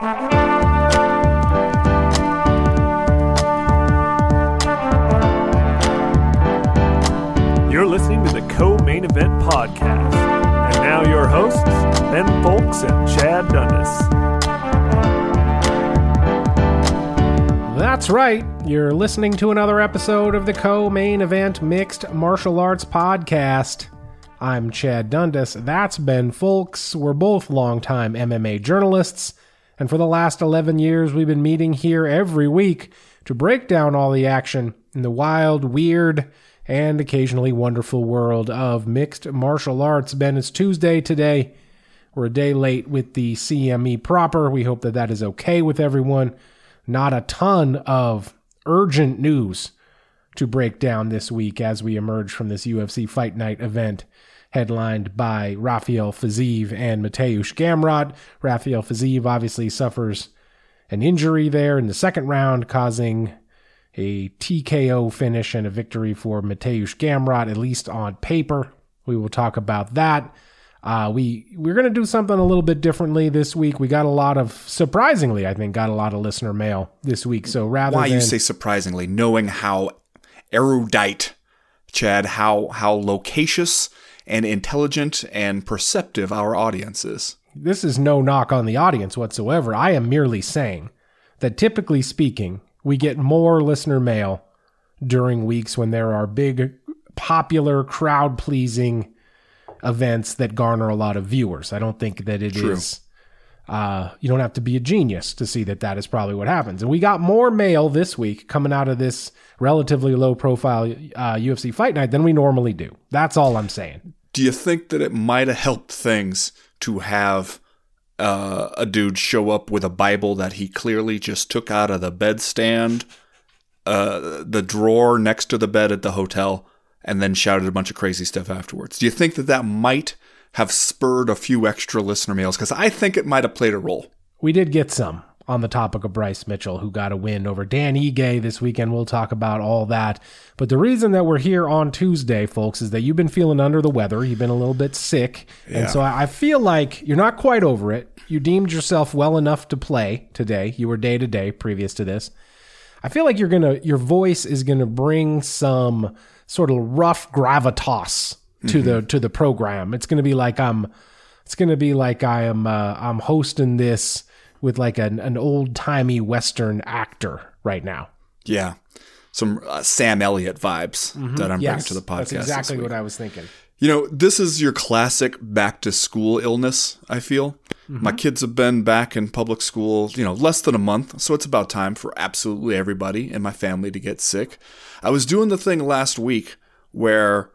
You're listening to the Co Main Event Podcast. And now your hosts, Ben Fowlkes and Chad Dundas. That's right. You're listening to another episode of the Co Main Event Mixed Martial Arts Podcast. I'm Chad Dundas. That's Ben Fowlkes. We're both longtime MMA journalists. And for the last 11 years, we've been meeting here every week to break down all the action in the wild, weird, and occasionally wonderful world of mixed martial arts. Ben, it's Tuesday today. We're a day late with the CME proper. We hope that that is okay with everyone. Not a ton of urgent news to break down this week as we emerge from this UFC Fight Night event headlined by Rafael Fiziev and Mateusz Gamrot. Rafael Fiziev obviously suffers an injury there in the second round, causing a TKO finish and a victory for Mateusz Gamrot, at least on paper. We will talk about that. Uh, we we're gonna do something a little bit differently this week. We got a lot of surprisingly, I think, got a lot of listener mail this week. So rather Why than you say surprisingly, knowing how erudite, Chad, how how loquacious and intelligent and perceptive our audience is. this is no knock on the audience whatsoever. I am merely saying that typically speaking, we get more listener mail during weeks when there are big, popular, crowd pleasing events that garner a lot of viewers. I don't think that it is. Uh, you don't have to be a genius to see that that is probably what happens. And we got more mail this week coming out of this relatively low profile uh, UFC fight night than we normally do. That's all I'm saying. Do you think that it might have helped things to have uh, a dude show up with a Bible that he clearly just took out of the bedstand, uh, the drawer next to the bed at the hotel, and then shouted a bunch of crazy stuff afterwards? Do you think that that might have spurred a few extra listener mails? Because I think it might have played a role. We did get some on the topic of Bryce Mitchell, who got a win over Dan Ige this weekend. We'll talk about all that. But the reason that we're here on Tuesday, folks, is that you've been feeling under the weather. You've been a little bit sick. And so I feel like you're not quite over it. You deemed yourself well enough to play today. You were day to day previous to this. I feel like you're gonna your voice is gonna bring some sort of rough gravitas to the to the program. It's gonna be like I'm it's gonna be like I am uh, I'm hosting this with like an, an old timey western actor right now. Yeah. Some uh, Sam Elliott vibes that I'm bringing to the podcast. that's exactly what I was thinking. You know, this is your classic back to school illness, I feel. My kids have been back in public school, you know, less than a month, so it's about time for absolutely everybody in my family to get sick. I was doing the thing last week where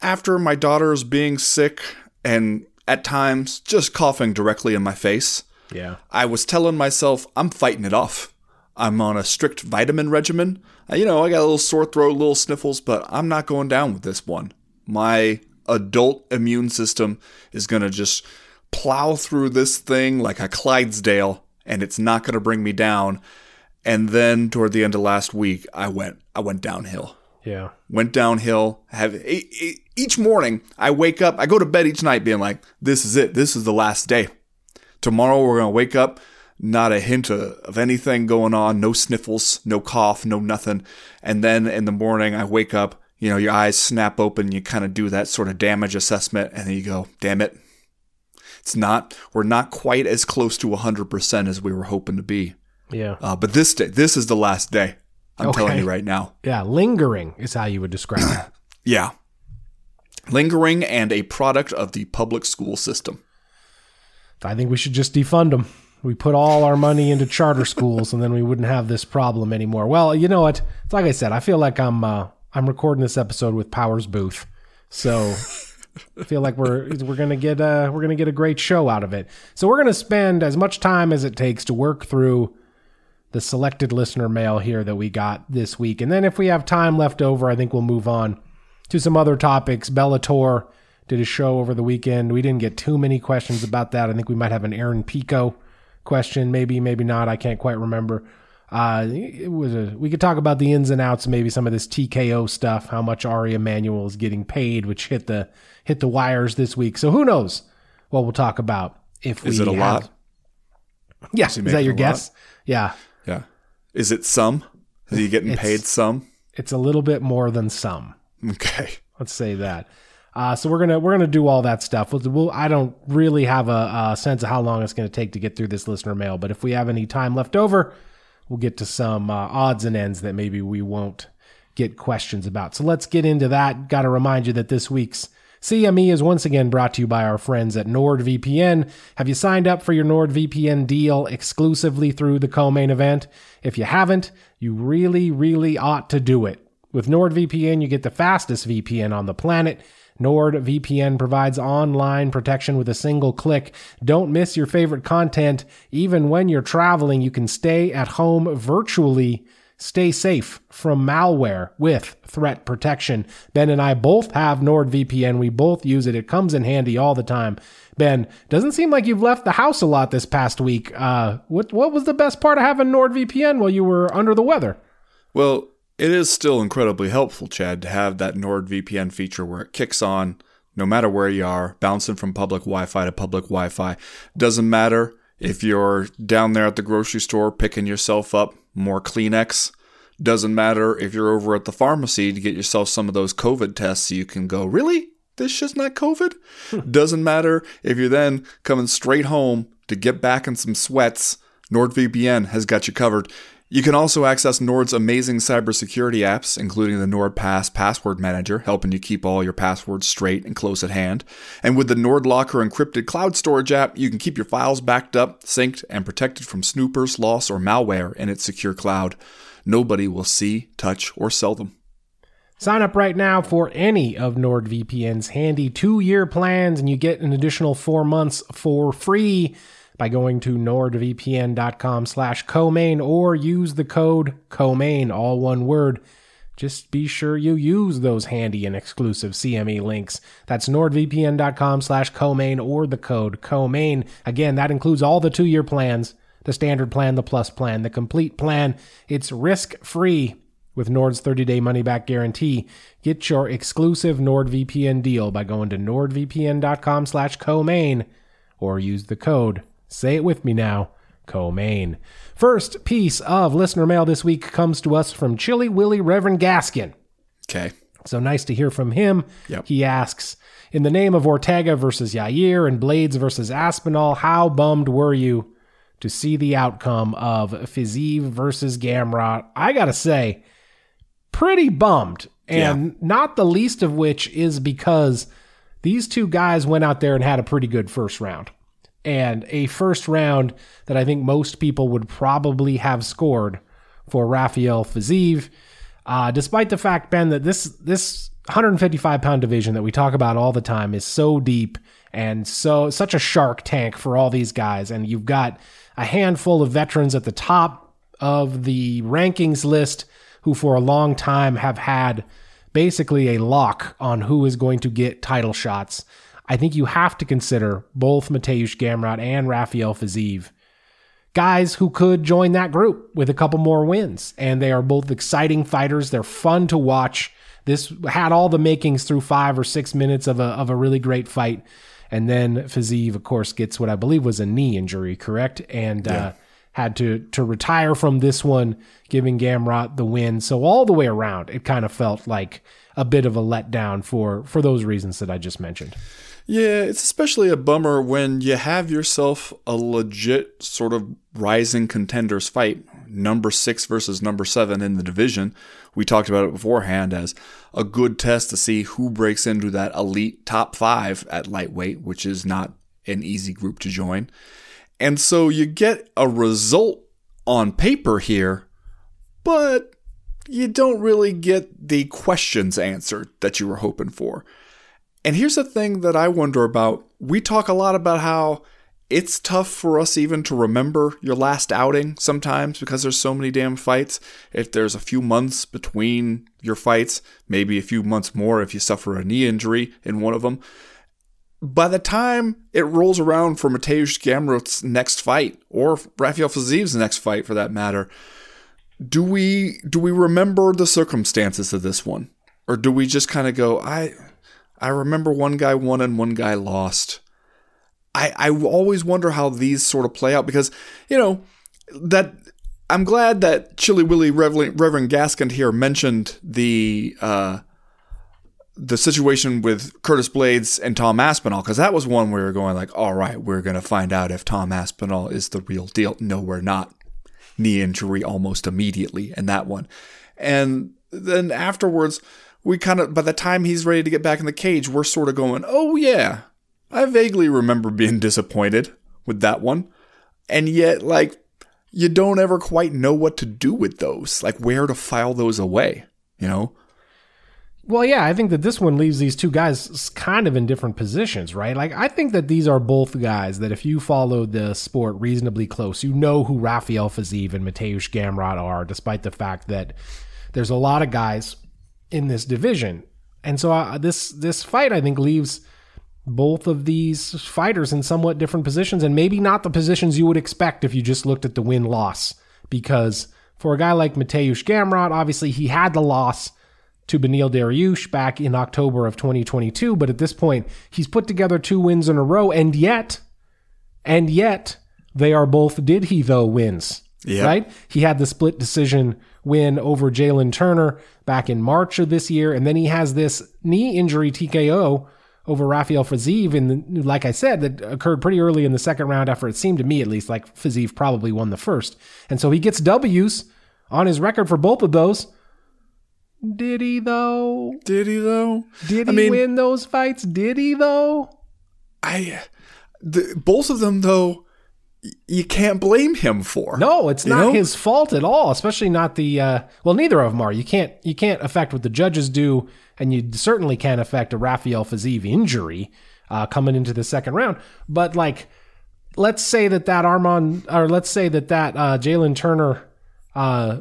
after my daughter's being sick and at times just coughing directly in my face, Yeah. I was telling myself I'm fighting it off. I'm on a strict vitamin regimen. Uh, You know, I got a little sore throat, little sniffles, but I'm not going down with this one. My adult immune system is going to just plow through this thing like a Clydesdale and it's not going to bring me down. And then toward the end of last week, I went I went downhill Yeah. went downhill. Have each morning I wake up, I go to bed each night being like, "This is it. This is the last day. Tomorrow we're gonna wake up, not a hint of, of anything going on, no sniffles, no cough, no nothing." And then in the morning I wake up, you know, your eyes snap open, you kind of do that sort of damage assessment, and then you go, "Damn it." It's not. We're not quite as close to 100% as we were hoping to be. Yeah. Uh, but this day, this is the last day. I'm telling you right now. Yeah. Lingering is how you would describe it. Yeah. Lingering and a product of the public school system. I think we should just defund them. We put all our money into charter schools, and then we wouldn't have this problem anymore. Well, you know what? It's like I said. I feel like I'm uh, I'm recording this episode with Powers Boothe, so I feel like we're we're gonna get a we're gonna get a great show out of it. So we're gonna spend as much time as it takes to work through the selected listener mail here that we got this week, and then if we have time left over, I think we'll move on to some other topics. Bellator did a show over the weekend. We didn't get too many questions about that. I think we might have an Aaron Pico question, maybe maybe not. I can't quite remember. Uh, it was a, we could talk about the ins and outs, maybe some of this TKO stuff, how much Ari Emanuel is getting paid, which hit the hit the wires this week. So who knows what we'll talk about if Is we it a have- lot? Yeah, he is that your guess? Yeah, Yeah. Is it some? Is he getting It's- paid some? it's a little bit more than some. Okay. Let's say that. Uh, so we're gonna we're gonna do all that stuff. We'll, we'll, I don't really have a, a sense of how long it's gonna take to get through this listener mail, but if we have any time left over, we'll get to some uh, odds and ends that maybe we won't get questions about. So let's get into that. Got to remind you that this week's CME is once again brought to you by our friends at NordVPN. Have you signed up for your NordVPN deal exclusively through the co-main event? If you haven't, you really, really ought to do it. With NordVPN, you get the fastest VPN on the planet. NordVPN provides online protection with a single click. Don't miss your favorite content. Even when you're traveling, you can stay at home virtually. Stay safe from malware with threat protection. Ben and I both have NordVPN. We both use it. It comes in handy all the time. Ben, doesn't seem like you've left the house a lot this past week. Uh, what what was the best part of having NordVPN while you were under the weather? Well, it is still incredibly helpful, Chad, to have that NordVPN feature where it kicks on no matter where you are, bouncing from public Wi Fi to public Wi Fi. Doesn't matter if you're down there at the grocery store picking yourself up more Kleenex. Doesn't matter if you're over at the pharmacy to get yourself some of those COVID tests so you can go, really? This shit's not COVID? Hmm. Doesn't matter if you're then coming straight home to get back in some sweats. NordVPN has got you covered. You can also access Nord's amazing cybersecurity apps, including the NordPass Password Manager, helping you keep all your passwords straight and close at hand. And with the Nord Locker encrypted cloud storage app, you can keep your files backed up, synced, and protected from snoopers, loss, or malware in its secure cloud. Nobody will see, touch, or sell them. Sign up right now for any of NordVPN's handy two year plans, and you get an additional four months for free by going to nordvpn.com slash comain or use the code comain, all one word. Just be sure you use those handy and exclusive CME links. That's nordvpn.com slash comain or the code comain. Again, that includes all the two year plans, the standard plan, the plus plan, the complete plan. It's risk free with Nord's 30-day money-back guarantee. Get your exclusive NordVPN deal by going to nordvpn.com slash comain or use the code. Say it with me now, comain. First piece of listener mail this week comes to us from Chili Willy Reverend Gaskin. Okay. So nice to hear from him. Yep. He asks, in the name of Ortega versus Yair and Blaydes versus Aspinall, how bummed were you to see the outcome of Fiziev versus Gamrot? I gotta say, pretty bummed. And not the least of which is because these two guys went out there and had a pretty good first round. And a first round that I think most people would probably have scored for Rafael Fiziev. Uh, despite the fact, Ben, that this this 155 pound division that we talk about all the time is so deep and so such a shark tank for all these guys, and you've got a handful of veterans at the top of the rankings list who, for a long time, have had basically a lock on who is going to get title shots. I think you have to consider both Mateusz Gamrot and Rafael Fiziev guys who could join that group with a couple more wins. And they are both exciting fighters. They're fun to watch. This had all the makings through five or six minutes of a, of a really great fight. And then Fiziev, of course, gets what I believe was a knee injury, correct? And uh, had to to retire from this one, giving Gamrot the win. So all the way around, it kind of felt like a bit of a letdown for for those reasons that I just mentioned. Yeah, it's especially a bummer when you have yourself a legit sort of rising contenders fight, number six versus number seven in the division. We talked about it beforehand as a good test to see who breaks into that elite top five at lightweight, which is not an easy group to join. And so you get a result on paper here, but you don't really get the questions answered that you were hoping for. And here's the thing that I wonder about. We talk a lot about how it's tough for us even to remember your last outing sometimes because there's so many damn fights. If there's a few months between your fights, maybe a few months more if you suffer a knee injury in one of them. By the time it rolls around for Mateusz Gamrot's next fight, or Rafael Fiziev's next fight for that matter, do we do we remember the circumstances of this one, or do we just kind of go, I I remember one guy won and one guy lost. I, I always wonder how these sort of play out because, you know, that I'm glad that Chilly Willy Reverend, Reverend Gaskin here mentioned the uh, the situation with Curtis Blaydes and Tom Aspinall because that was one where we were going like, all right, we're gonna find out if Tom Aspinall is the real deal. No, we're not. Knee injury almost immediately in that one, and then afterwards, we kind of by the time he's ready to get back in the cage, we're sort of going, oh yeah, I vaguely remember being disappointed with that one. And yet, like, you don't ever quite know what to do with those, like where to file those away, you know? Well, yeah, I think that this one leaves these two guys kind of in different positions, right? Like, I think that these are both guys that if you follow the sport reasonably close, you know who Rafael Fiziev and Mateusz Gamrot are, despite the fact that there's a lot of guys in this division. And so uh, this this fight, I think, leaves both of these fighters in somewhat different positions and maybe not the positions you would expect if you just looked at the win loss. Because for a guy like Mateusz Gamrot, obviously he had the loss to Beneil Dariush back in October of 2022, but at this point he's put together two wins in a row, and yet, and yet they are both did he though wins. Yep. Right? He had the split decision win over Jalin Turner back in March of this year, and then he has this knee injury TKO over Rafael Fiziev, and like I said, that occurred pretty early in the second round after it seemed to me at least like Fiziev probably won the first. And so he gets W's on his record for both of those. Did he though? Did he though? Did he I mean, win those fights? Did he though? I the, both of them though you can't blame him for. No, it's not know? his fault at all, especially not the uh, well neither of them are. You can't you can't affect what the judges do and you certainly can't affect a Rafael Fiziev injury uh, coming into the second round. But like, let's say that that Arman, or let's say that that uh, Jalin Turner uh,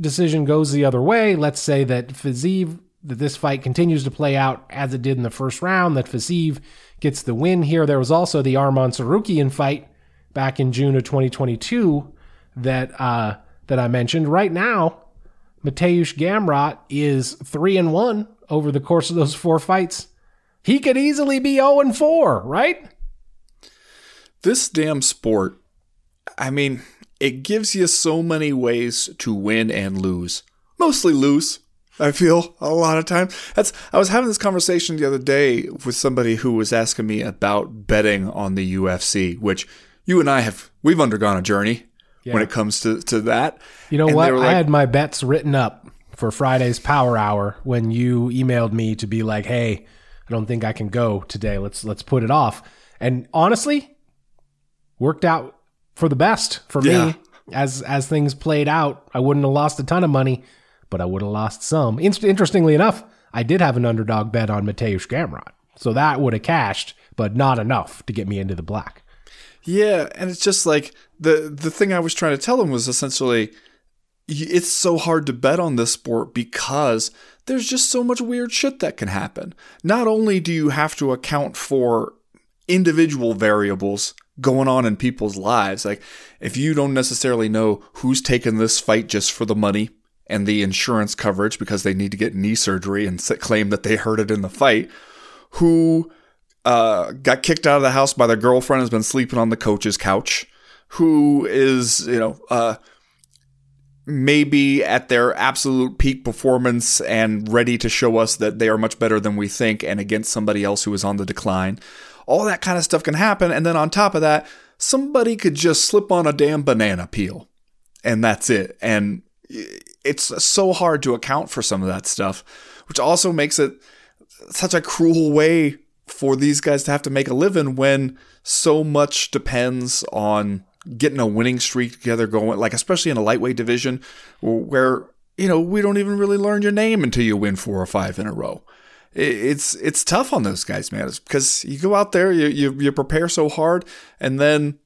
decision goes the other way. Let's say that Fiziev, that this fight continues to play out as it did in the first round. That Fiziev gets the win here. There was also the Arman Tsarukyan fight back in June of 2022 that uh, that I mentioned. Right now, Mateusz Gamrot is 3 and 1 over the course of those four fights. He could easily be 0 and 4, right? This damn sport, I mean, it gives you so many ways to win and lose. Mostly lose, I feel a lot of time. That's I was having this conversation the other day with somebody who was asking me about betting on the UFC, which you and I have we've undergone a journey yeah. when it comes to, to that. You know and what? Like, I had my bets written up for Friday's Power Hour when you emailed me to be like, "Hey, I don't think I can go today. Let's let's put it off." And honestly, worked out for the best for yeah. me as as things played out. I wouldn't have lost a ton of money, but I would have lost some. In- interestingly enough, I did have an underdog bet on Mateusz Gamrot, so that would have cashed, but not enough to get me into the black. Yeah, and it's just like the the thing I was trying to tell him was essentially it's so hard to bet on this sport because there's just so much weird shit that can happen. Not only do you have to account for individual variables going on in people's lives, like if you don't necessarily know who's taking this fight just for the money and the insurance coverage because they need to get knee surgery and claim that they hurt it in the fight, who uh, got kicked out of the house by their girlfriend, has been sleeping on the coach's couch, who is, you know, uh, maybe at their absolute peak performance and ready to show us that they are much better than we think and against somebody else who is on the decline. All that kind of stuff can happen. And then on top of that, somebody could just slip on a damn banana peel and that's it. And it's so hard to account for some of that stuff, which also makes it such a cruel way for these guys to have to make a living when so much depends on getting a winning streak together going, like especially in a lightweight division where, you know, we don't even really learn your name until you win four or five in a row. it's it's tough on those guys, man. it's Because you go out there, you, you you prepare so hard, and then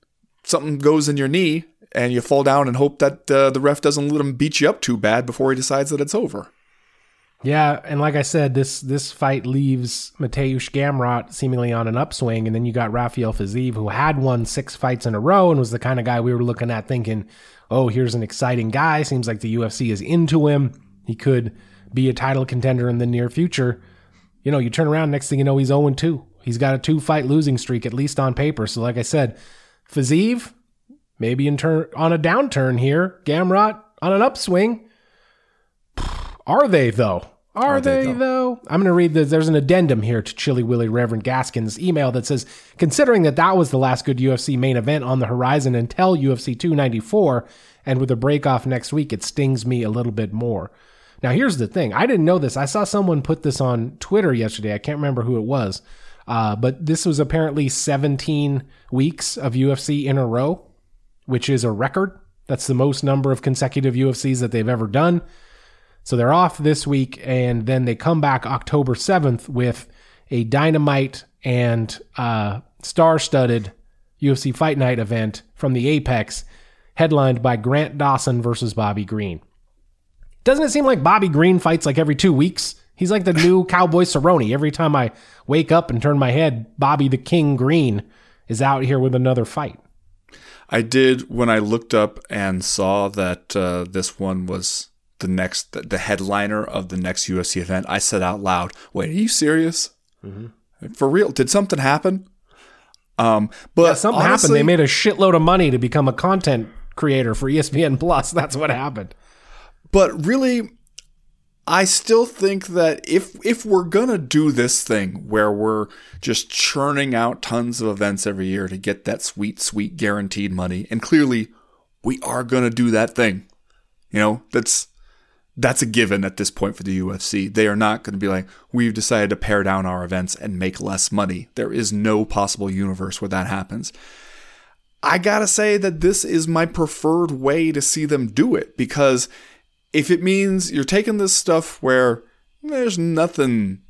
something goes in your knee, and you fall down and hope that uh, the ref doesn't let him beat you up too bad before he decides that it's over. Yeah, and like I said, this this fight leaves Mateusz Gamrot seemingly on an upswing, and then you got Rafael Fiziev, who had won six fights in a row and was the kind of guy we were looking at thinking, oh, here's an exciting guy. Seems like the UFC is into him. He could be a title contender in the near future. You know, you turn around, next thing you know, he's 0 2. He's got a two fight losing streak, at least on paper. So, like I said, Fiziev, maybe in turn on a downturn here. Gamrot on an upswing. Are they though? Are, Are they, they, though? I'm going to read this. There's an addendum here to Chilly Willy Reverend Gaskin's email that says, considering that that was the last good UFC main event on the horizon until UFC 294, and with a break off next week, it stings me a little bit more. Now, here's the thing. I didn't know this. I saw someone put this on Twitter yesterday. I can't remember who it was. Uh, but this was apparently 17 weeks of UFC in a row, which is a record. That's the most number of consecutive UFCs that they've ever done. So they're off this week, and then they come back October 7th with a dynamite and uh, star studded UFC Fight Night event from the Apex, headlined by Grant Dawson versus Bobby Green. Doesn't it seem like Bobby Green fights like every two weeks? He's like the new Cowboy Cerrone. Every time I wake up and turn my head, Bobby the King Green is out here with another fight. I did when I looked up and saw that uh, this one was the next the headliner of the next UFC event, I said out loud, "Wait, are you serious? Mm-hmm. For real? Did something happen?" Um, but yeah, something honestly, happened. They made a shitload of money to become a content creator for ESPN Plus. That's what happened. But really, I still think that if if we're gonna do this thing where we're just churning out tons of events every year to get that sweet, sweet guaranteed money, and clearly we are gonna do that thing. You know, that's that's a given at this point for the UFC. They are not going to be like, we've decided to pare down our events and make less money. There is no possible universe where that happens. I gotta say that this is my preferred way to see them do it because if it means you're taking this stuff where there's nothing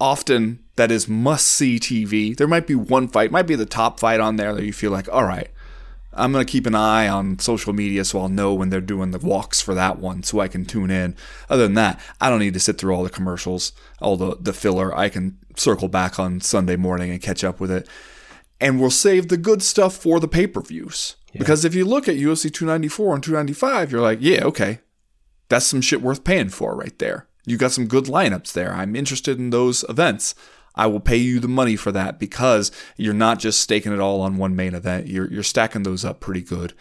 often that is must see TV, there might be one fight, might be the top fight on there that you feel like, all right, I'm going to keep an eye on social media so I'll know when they're doing the walks for that one so I can tune in. Other than that, I don't need to sit through all the commercials, all the, the filler. I can circle back on Sunday morning and catch up with it. And we'll save the good stuff for the pay per views. Yeah. Because if you look at UFC 294 and 295, you're like, yeah, okay, that's some shit worth paying for right there. You got some good lineups there. I'm interested in those events. I will pay you the money for that because you're not just staking it all on one main event. You're, you're stacking those up pretty good.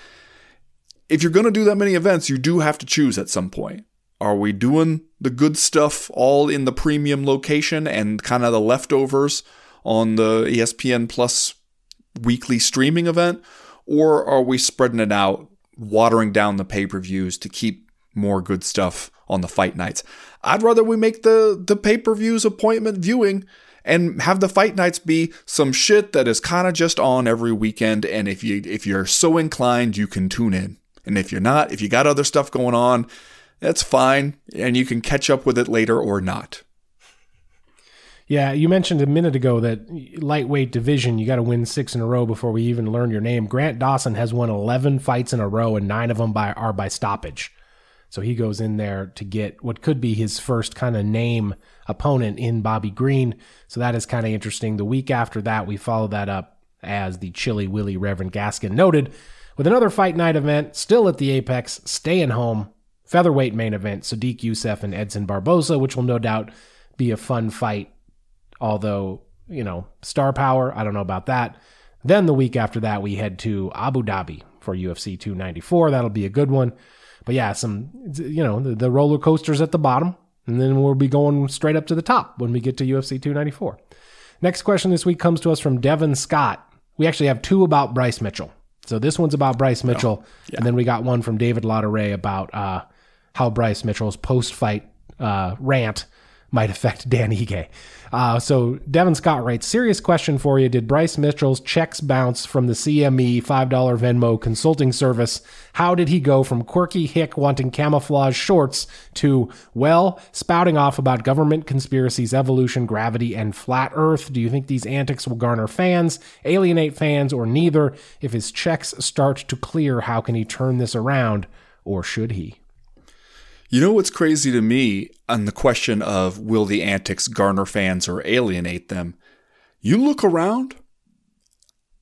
If you're going to do that many events, you do have to choose at some point. Are we doing the good stuff all in the premium location and kind of the leftovers on the ESPN Plus weekly streaming event? Or are we spreading it out, watering down the pay per views to keep more good stuff on the fight nights? I'd rather we make the, the pay per views appointment viewing and have the fight nights be some shit that is kind of just on every weekend. And if you if you're so inclined you can tune in. And if you're not if you got other stuff going on that's fine. And you can catch up with it later or not. Yeah you mentioned a minute ago that lightweight division you got to win six in a row before we even learn your name. Grant dawson has won 11 fights in a row and nine of them by are by stoppage so he goes in there to get what could be his first kind of name opponent in Bobby Green. So that is kind of interesting. The week after that, we follow that up as the Chilly Willy Reverend Gaskin noted with another fight night event still at the Apex, staying home, featherweight main event, Sodiq Yusuff and Edson Barboza, which will no doubt be a fun fight. Although, you know, star power, I don't know about that. Then the week after that, we head to Abu Dhabi for UFC 294. That'll be a good one. But yeah, some, you know, the, the roller coasters at the bottom. And then we'll be going straight up to the top when we get to UFC 294. Next question this week comes to us from Devin Scott. We actually have two about Bryce Mitchell. So this one's about Bryce Mitchell, oh, yeah. and then we got one from David Lauderay about uh, how Bryce Mitchell's post-fight uh, rant might affect Dan Ige. Uh, so Devin Scott writes, serious question for you. Did Bryce Mitchell's checks bounce from the CME $5 Venmo consulting service? How did he go from quirky hick wanting camouflage shorts to, well, spouting off about government conspiracies, evolution, gravity, and flat earth? Do you think these antics will garner fans, alienate fans, or neither? If his checks start to clear, how can he turn this around? Or should he? You know what's crazy to me on the question of will the antics garner fans or alienate them? You look around,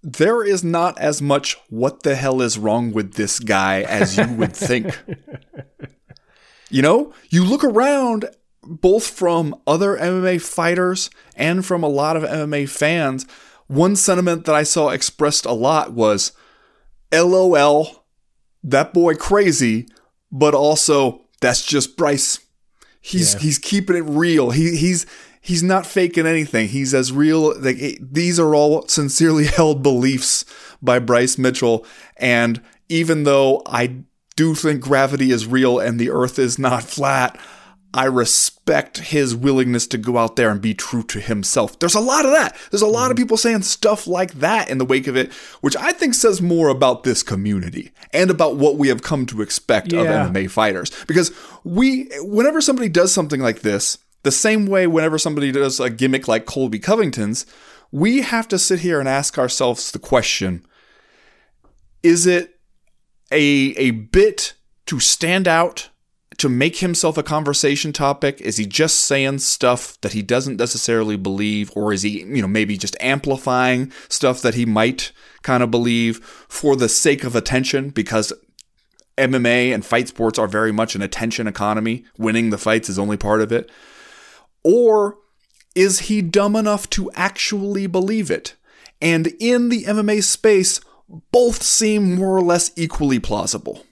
there is not as much what the hell is wrong with this guy as you would think. you know, you look around both from other MMA fighters and from a lot of MMA fans. One sentiment that I saw expressed a lot was LOL, that boy crazy, but also that's just Bryce. He's Yeah. he's keeping it real. He he's he's not faking anything. He's as real. Like it- these are all sincerely held beliefs by Bryce Mitchell. And even though I do think gravity is real and the Earth is not flat, I respect his willingness to go out there and be true to himself. There's a lot of that. There's a lot of mm-hmm. people saying stuff like that in the wake of it, which I think says more about this community and about what we have come to expect of Yeah. MMA fighters. Because we, whenever somebody does something like this, the same way whenever somebody does a gimmick like Colby Covington's, we have to sit here and ask ourselves the question is it a, a bit to stand out to make himself a conversation topic? Is he just saying stuff that he doesn't necessarily believe, or is he, you know, maybe just amplifying stuff that he might kind of believe for the sake of attention? Because MMA and fight sports are very much an attention economy. Winning the fights is only part of it. Or is he dumb enough to actually believe it? And in the MMA space, both seem more or less equally plausible.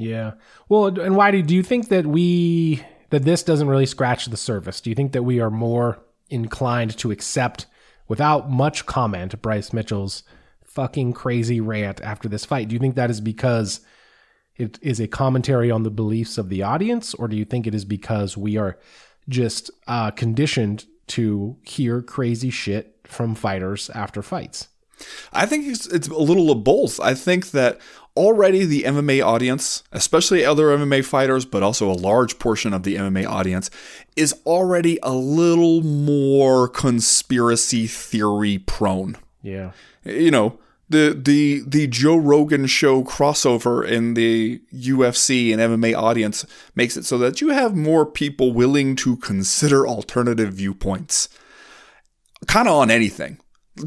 Yeah. Well, and why do do you think that we that this doesn't really scratch the surface? Do you think that we are more inclined to accept without much comment Bryce Mitchell's fucking crazy rant after this fight? Do you think that is because it is a commentary on the beliefs of the audience or do you think it is because we are just uh, conditioned to hear crazy shit from fighters after fights? I think it's, it's a little of both. I think that already the MMA audience, especially other MMA fighters, but also a large portion of the MMA audience, is already a little more conspiracy theory prone. Yeah. You know, the the the Joe Rogan show crossover in the UFC and MMA audience makes it so that you have more people willing to consider alternative viewpoints. Kind of on anything.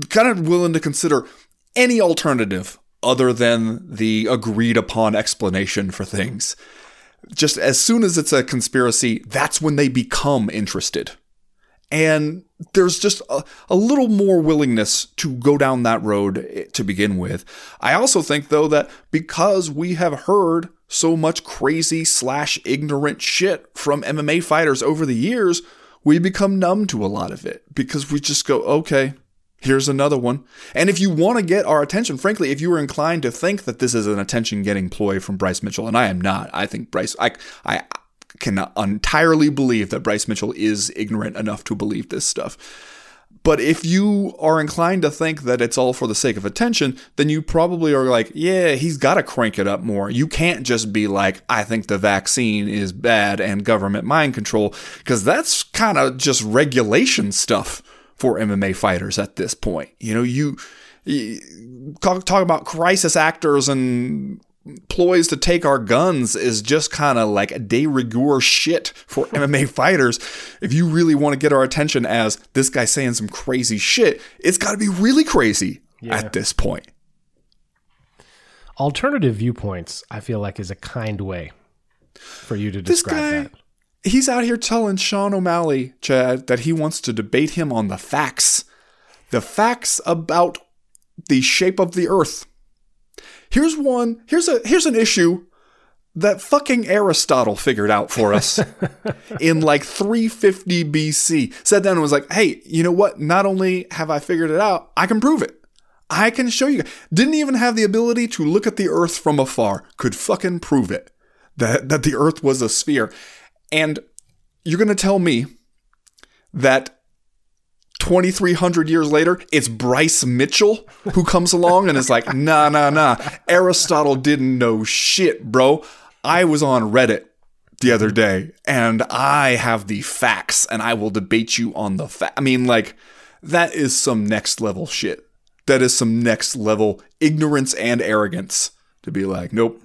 Kind of willing to consider any alternative other than the agreed upon explanation for things. Just as soon as it's a conspiracy, that's when they become interested and there's just a, a, little more willingness to go down that road to begin with. I also think though that because we have heard so much crazy slash ignorant shit from MMA fighters over the years, we become numb to a lot of it because we just go, okay, here's another one. And if you want to get our attention, frankly, if you were inclined to think that this is an attention getting ploy from Bryce Mitchell, and I am not, I think Bryce, I, I, can entirely believe that Bryce Mitchell is ignorant enough to believe this stuff. But if you are inclined to think that it's all for the sake of attention, then you probably are like, yeah, he's got to crank it up more. You can't just be like, I think the vaccine is bad and government mind control, because that's kind of just regulation stuff for MMA fighters at this point. You know, you, you talk, talk about crisis actors and ploys to take our guns is just kind of like a de rigueur shit for MMA fighters. If you really want to get our attention as this guy saying some crazy shit, it's got to be really crazy yeah. at this point. Alternative viewpoints, I feel like, is a kind way for you to describe guy, that. He's out here telling Sean O'Malley, Chad, that he wants to debate him on the facts. The facts about the shape of the earth. Here's one. Here's a here's an issue that fucking Aristotle figured out for us in like 350 BC. Sat down and was like, "Hey, you know what? Not only have I figured it out, I can prove it. I can show you." Didn't even have the ability to look at the earth from afar. Could fucking prove it. That that the earth was a sphere. And you're going to tell me that 2300 years later, it's Bryce Mitchell who comes along and is like, nah, nah, nah. Aristotle didn't know shit, bro. I was on Reddit the other day and I have the facts and I will debate you on the fact. I mean, like, that is some next level shit. That is some next level ignorance and arrogance to be like, nope.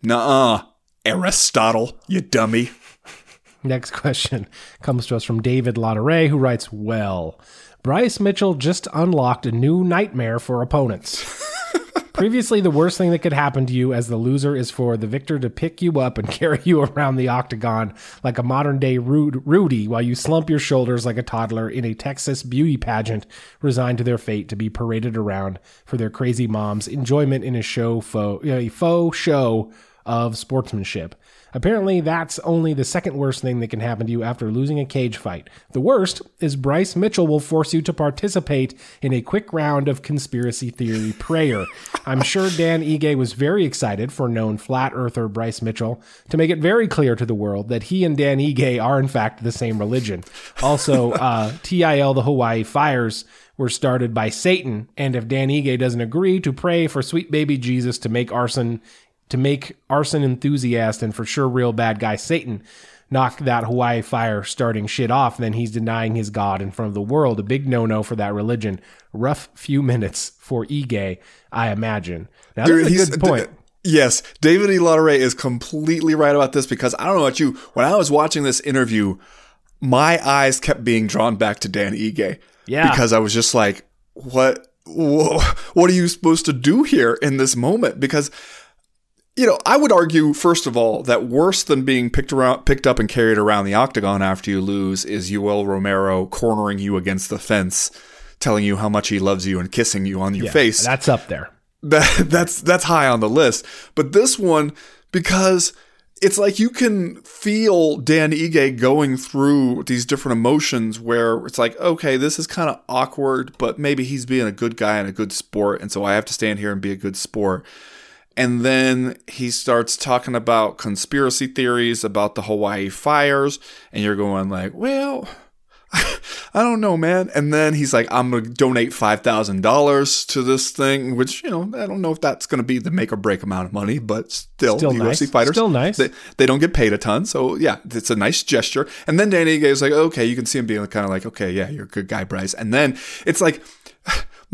Nah. Aristotle, you dummy. Next question comes to us from David Lauderay, who writes, Well, Bryce Mitchell just unlocked a new nightmare for opponents. Previously, the worst thing that could happen to you as the loser is for the victor to pick you up and carry you around the octagon like a modern day Rudy while you slump your shoulders like a toddler in a Texas beauty pageant, resigned to their fate to be paraded around for their crazy mom's enjoyment in a show faux, a faux show of sportsmanship. Apparently, that's only the second worst thing that can happen to you after losing a cage fight. The worst is Bryce Mitchell will force you to participate in a quick round of conspiracy theory prayer. I'm sure Dan Ige was very excited for known flat earther Bryce Mitchell to make it very clear to the world that he and Dan Ige are, in fact, the same religion. Also, uh, TIL, the Hawaii fires, were started by Satan, and if Dan Ige doesn't agree to pray for sweet baby Jesus to make arson to make arson enthusiast and for sure real bad guy Satan knock that Hawaii fire starting shit off, then he's denying his God in front of the world. A big no no for that religion. Rough few minutes for Ige, I imagine. Now, Dude, that's a good point. yes, David E. Lauderay is completely right about this because I don't know about you. When I was watching this interview, my eyes kept being drawn back to Dan Ige. Yeah. Because I was just like, what? What are you supposed to do here in this moment? Because you know, I would argue, first of all, that worse than being picked around, picked up and carried around the octagon after you lose is Yoel Romero cornering you against the fence, telling you how much he loves you and kissing you on your yeah, face. That's up there. That that's that's high on the list. But this one, because it's like you can feel Dan Ige going through these different emotions where it's like, okay, this is kind of awkward, but maybe he's being a good guy and a good sport, and so I have to stand here and be a good sport and then he starts talking about conspiracy theories about the Hawaii fires. And you're going like, well, I don't know, man. And then he's like, I'm going to donate $5,000 to this thing, which, you know, I don't know if that's going to be the make or break amount of money, but still, still UFC nice. fighters. Still nice. They, they, don't get paid a ton. So, yeah, it's a nice gesture. And then Danny is like, okay, you can see him being kind of like, okay, yeah, you're a good guy, Bryce. And then it's like,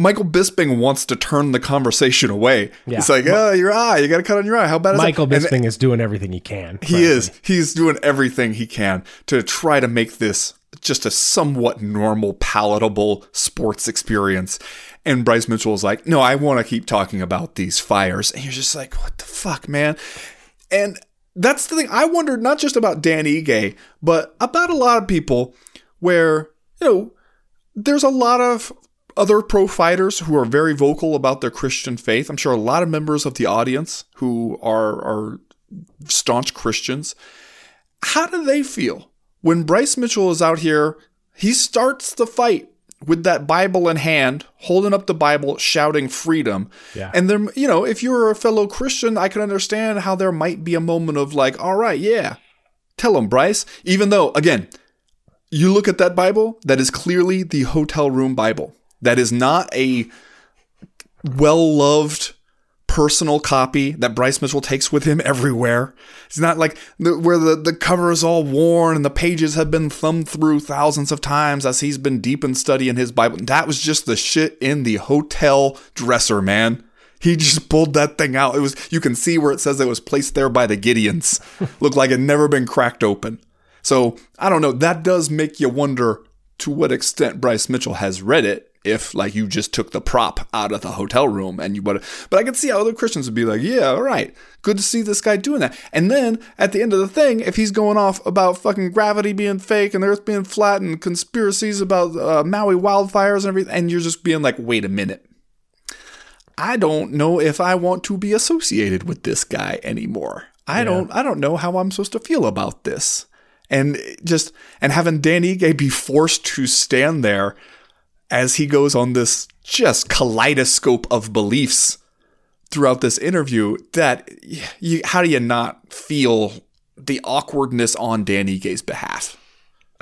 Michael Bisping wants to turn the conversation away. Yeah. It's like, oh, your eye, you got to cut on your eye. How bad is Michael Bisping and is doing everything he can. He frankly. is. He's doing everything he can to try to make this just a somewhat normal, palatable sports experience. And Bryce Mitchell is like, no, I want to keep talking about these fires. And you're just like, what the fuck, man? And that's the thing. I wondered not just about Dan Ige, but about a lot of people where, you know, there's a lot of other pro fighters who are very vocal about their Christian faith. I'm sure a lot of members of the audience who are, are staunch Christians. How do they feel when Bryce Mitchell is out here? He starts the fight with that Bible in hand, holding up the Bible, shouting freedom. Yeah. And then, you know, if you're a fellow Christian, I can understand how there might be a moment of like, all right, yeah, tell him, Bryce. Even though, again, you look at that Bible, that is clearly the hotel room Bible that is not a well loved personal copy that Bryce Mitchell takes with him everywhere. It's not like the, where the, the cover is all worn and the pages have been thumbed through thousands of times as he's been deep in study in his Bible. That was just the shit in the hotel dresser, man. He just pulled that thing out. It was you can see where it says it was placed there by the Gideons. Looked like it never been cracked open. So I don't know. That does make you wonder to what extent Bryce Mitchell has read it if like you just took the prop out of the hotel room and you would but I could see how other Christians would be like, yeah, all right, good to see this guy doing that. And then at the end of the thing, if he's going off about fucking gravity being fake and the earth being flat and conspiracies about uh, Maui wildfires and everything, and you're just being like, wait a minute. I don't know if I want to be associated with this guy anymore. I yeah. don't I don't know how I'm supposed to feel about this. And just and having Dan Ige be forced to stand there as he goes on this just kaleidoscope of beliefs throughout this interview that you, how do you not feel the awkwardness on Dan Ige's behalf?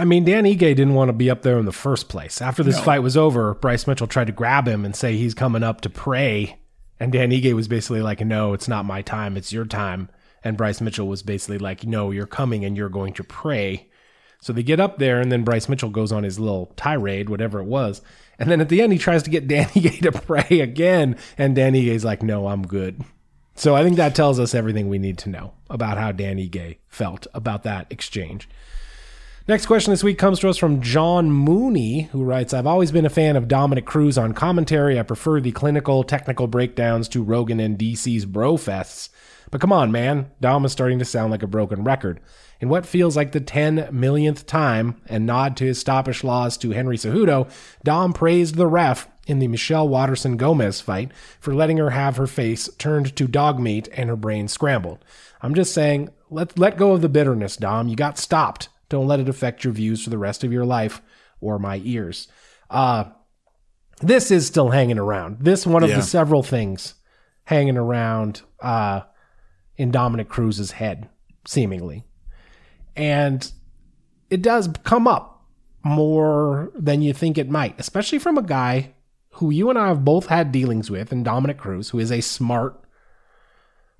I mean, Dan Ige didn't want to be up there in the first place. After this No. fight was over, Bryce Mitchell tried to grab him and say he's coming up to pray. And Dan Ige was basically like, no, it's not my time, it's your time. And Bryce Mitchell was basically like, no, you're coming and you're going to pray. So they get up there, and then Bryce Mitchell goes on his little tirade, whatever it was. And then at the end, he tries to get Dan Ige to pray again. And Dan Ige's like, no, I'm good. So I think that tells us everything we need to know about how Dan Ige felt about that exchange. Next question this week comes to us from John Mooney, who writes I've always been a fan of Dominick Cruz on commentary. I prefer the clinical, technical breakdowns to Rogan and DC's brofests. But come on, man. Dom is starting to sound like a broken record. In what feels like the 10 millionth time, and nod to his stoppish laws to Henry Cejudo, Dom praised the ref in the Michelle Waterson Gomez fight for letting her have her face turned to dog meat and her brain scrambled. I'm just saying, let, let go of the bitterness, Dom. You got stopped. Don't let it affect your views for the rest of your life or my ears. Uh, this is still hanging around. This one of Yeah. the several things hanging around uh, in Dominick Cruz's head, seemingly. And it does come up more than you think it might, especially from a guy who you and I have both had dealings with, and Dominick Cruz, who is a smart,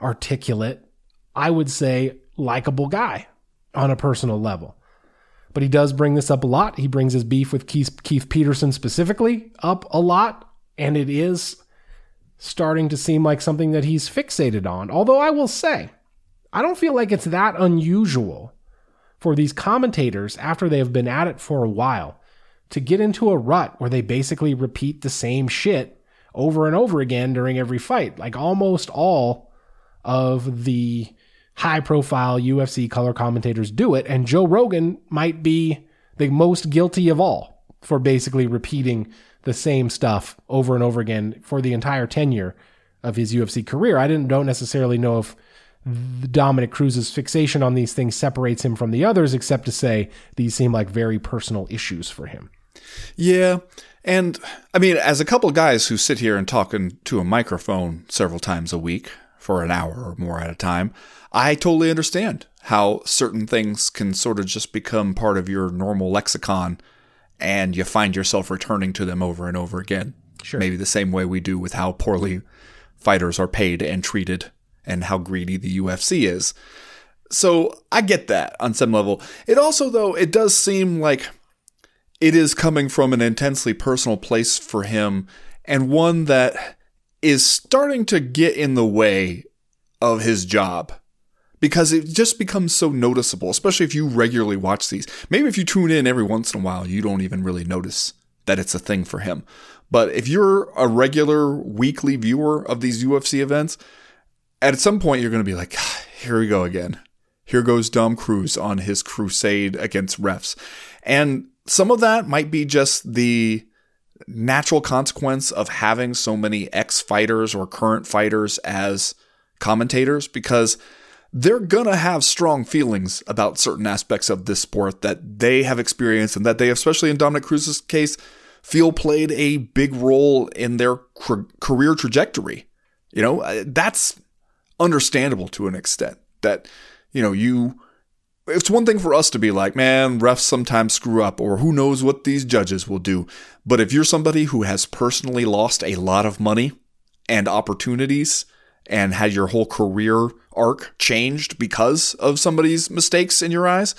articulate, I would say, likable guy on a personal level. But he does bring this up a lot. He brings his beef with Keith, Keith Peterson specifically up a lot, and it is starting to seem like something that he's fixated on. Although I will say, I don't feel like it's that unusual for these commentators after they have been at it for a while to get into a rut where they basically repeat the same shit over and over again during every fight. Like almost all of the high profile UFC color commentators do it, and Joe Rogan might be the most guilty of all for basically repeating the same stuff over and over again for the entire tenure of his UFC career. I didn't don't necessarily know if Dominick Cruz's fixation on these things separates him from the others, except to say these seem like very personal issues for him. Yeah. And I mean, as a couple of guys who sit here and talk into a microphone several times a week for an hour or more at a time, I totally understand how certain things can sort of just become part of your normal lexicon and you find yourself returning to them over and over again. Sure. Maybe the same way we do with how poorly fighters are paid and treated and how greedy the UFC is. So I get that on some level. It also, though, it does seem like it is coming from an intensely personal place for him and one that is starting to get in the way of his job because it just becomes so noticeable, especially if you regularly watch these. Maybe if you tune in every once in a while, you don't even really notice that it's a thing for him. But if you're a regular weekly viewer of these UFC events, at some point you're going to be like, "Ah, here we go again. Here goes Dom Cruz on his crusade against refs. And some of that might be just the natural consequence of having so many ex fighters or current fighters as commentators because they're gonna have strong feelings about certain aspects of this sport that they have experienced and that they, especially in Dominick Cruz's case, feel played a big role in their career trajectory. You know, uh, that's understandable to an extent. That, you know, you. It's one thing for us to be like, man, refs sometimes screw up, or who knows what these judges will do. But if you're somebody who has personally lost a lot of money and opportunities and had your whole career arc changed because of somebody's mistakes in your eyes,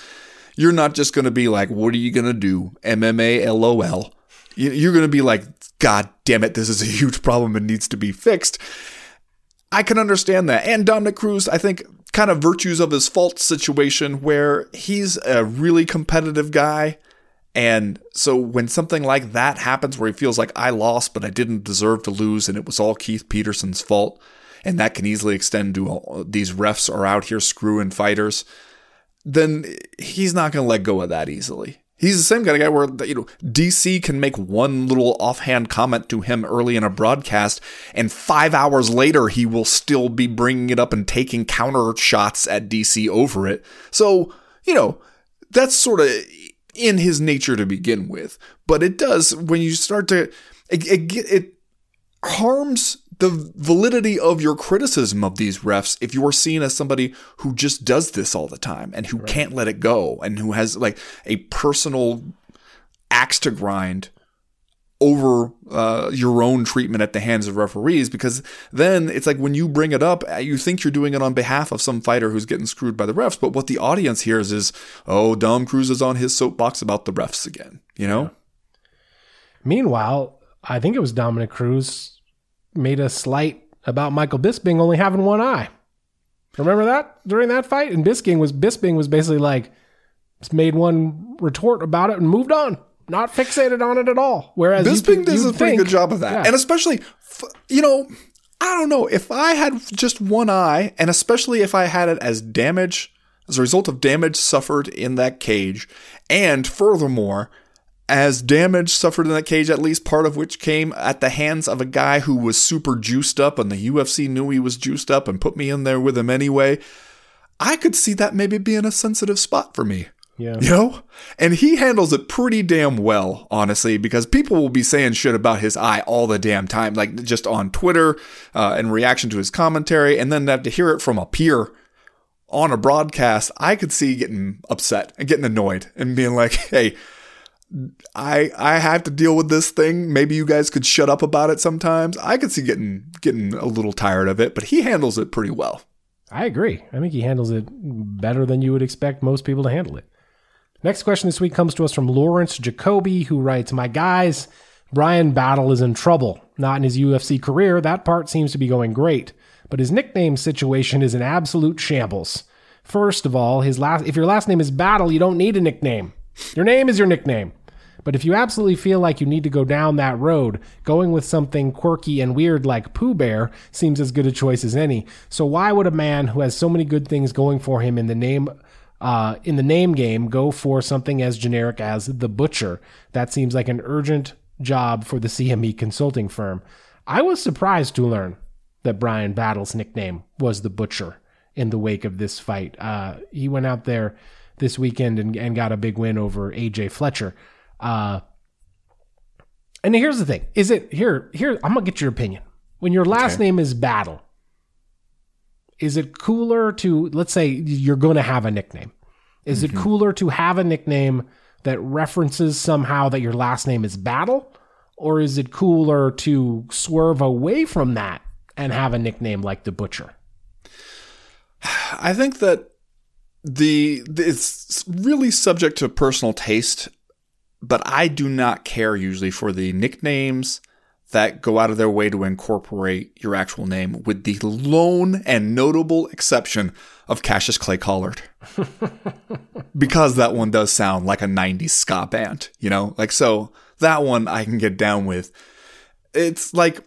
you're not just going to be like, what are you going to do? MMA LOL. You- You're going to be like, God damn it, this is a huge problem and needs to be fixed. I can understand that. And Dominick Cruz, I think, kind of virtues of his fault situation where he's a really competitive guy. And so when something like that happens where he feels like I lost, but I didn't deserve to lose, and it was all Keith Peterson's fault, and that can easily extend to all, these refs are out here screwing fighters, then he's not going to let go of that easily. He's the same kind of guy where you know DC can make one little offhand comment to him early in a broadcast, and five hours later he will still be bringing it up and taking counter shots at DC over it. So you know that's sort of in his nature to begin with. But it does when you start to it it, it harms the validity of your criticism of these refs if you are seen as somebody who just does this all the time and who can't let it go and who has like a personal axe to grind over uh, your own treatment at the hands of referees because then it's like when you bring it up you think you're doing it on behalf of some fighter who's getting screwed by the refs but what the audience hears is oh Dom Cruz is on his soapbox about the refs again you know? Meanwhile, I think it was Dominick Cruz made a slight about Michael Bisping only having one eye. Remember that during that fight? And Bisping was Bisping was basically like made one retort about it and moved on, not fixated on it at all. Whereas Bisping does a you'd pretty think- good job of that. Yeah. And especially, you know, I don't know if I had just one eye, and especially if I had it as damage as a result of damage suffered in that cage, and furthermore, as damage suffered in that cage, at least part of which came at the hands of a guy who was super juiced up, and the UFC knew he was juiced up and put me in there with him anyway. I could see that maybe being a sensitive spot for me. Yeah. You know? And he handles it pretty damn well, honestly, because people will be saying shit about his eye all the damn time, like just on Twitter uh, in reaction to his commentary, and then have to hear it from a peer on a broadcast. I could see getting upset and getting annoyed and being like, hey, I I have to deal with this thing. Maybe you guys could shut up about it sometimes. I could see getting getting a little tired of it, but he handles it pretty well. I agree. I think he handles it better than you would expect most people to handle it. Next question this week comes to us from Lawrence Jacoby, who writes My guys, Bryan Battle is in trouble. Not in his UFC career. That part seems to be going great. But his nickname situation is an absolute shambles. First of all, his last if your last name is Battle, you don't need a nickname. Your name is your nickname. But if you absolutely feel like you need to go down that road, going with something quirky and weird like Pooh Bear seems as good a choice as any. So why would a man who has so many good things going for him in the name uh, in the name game go for something as generic as the Butcher? That seems like an urgent job for the CME consulting firm. I was surprised to learn that Bryan Battle's nickname was the Butcher in the wake of this fight. Uh, he went out there this weekend and, and got a big win over AJ Fletcher. Uh, and here's the thing: is it here? Here, I'm gonna get your opinion. When your last name is Battle, is it cooler to let's say you're going to have a nickname? Is it cooler to have a nickname that references somehow that your last name is Battle, or is it cooler to swerve away from that and have a nickname like the Butcher? I think that the it's really subject to personal taste, but I do not care usually for the nicknames that go out of their way to incorporate your actual name, with the lone and notable exception of Cassius Clay Collard. because that one does sound like a 90s ska band, you know? Like, so that one I can get down with. It's like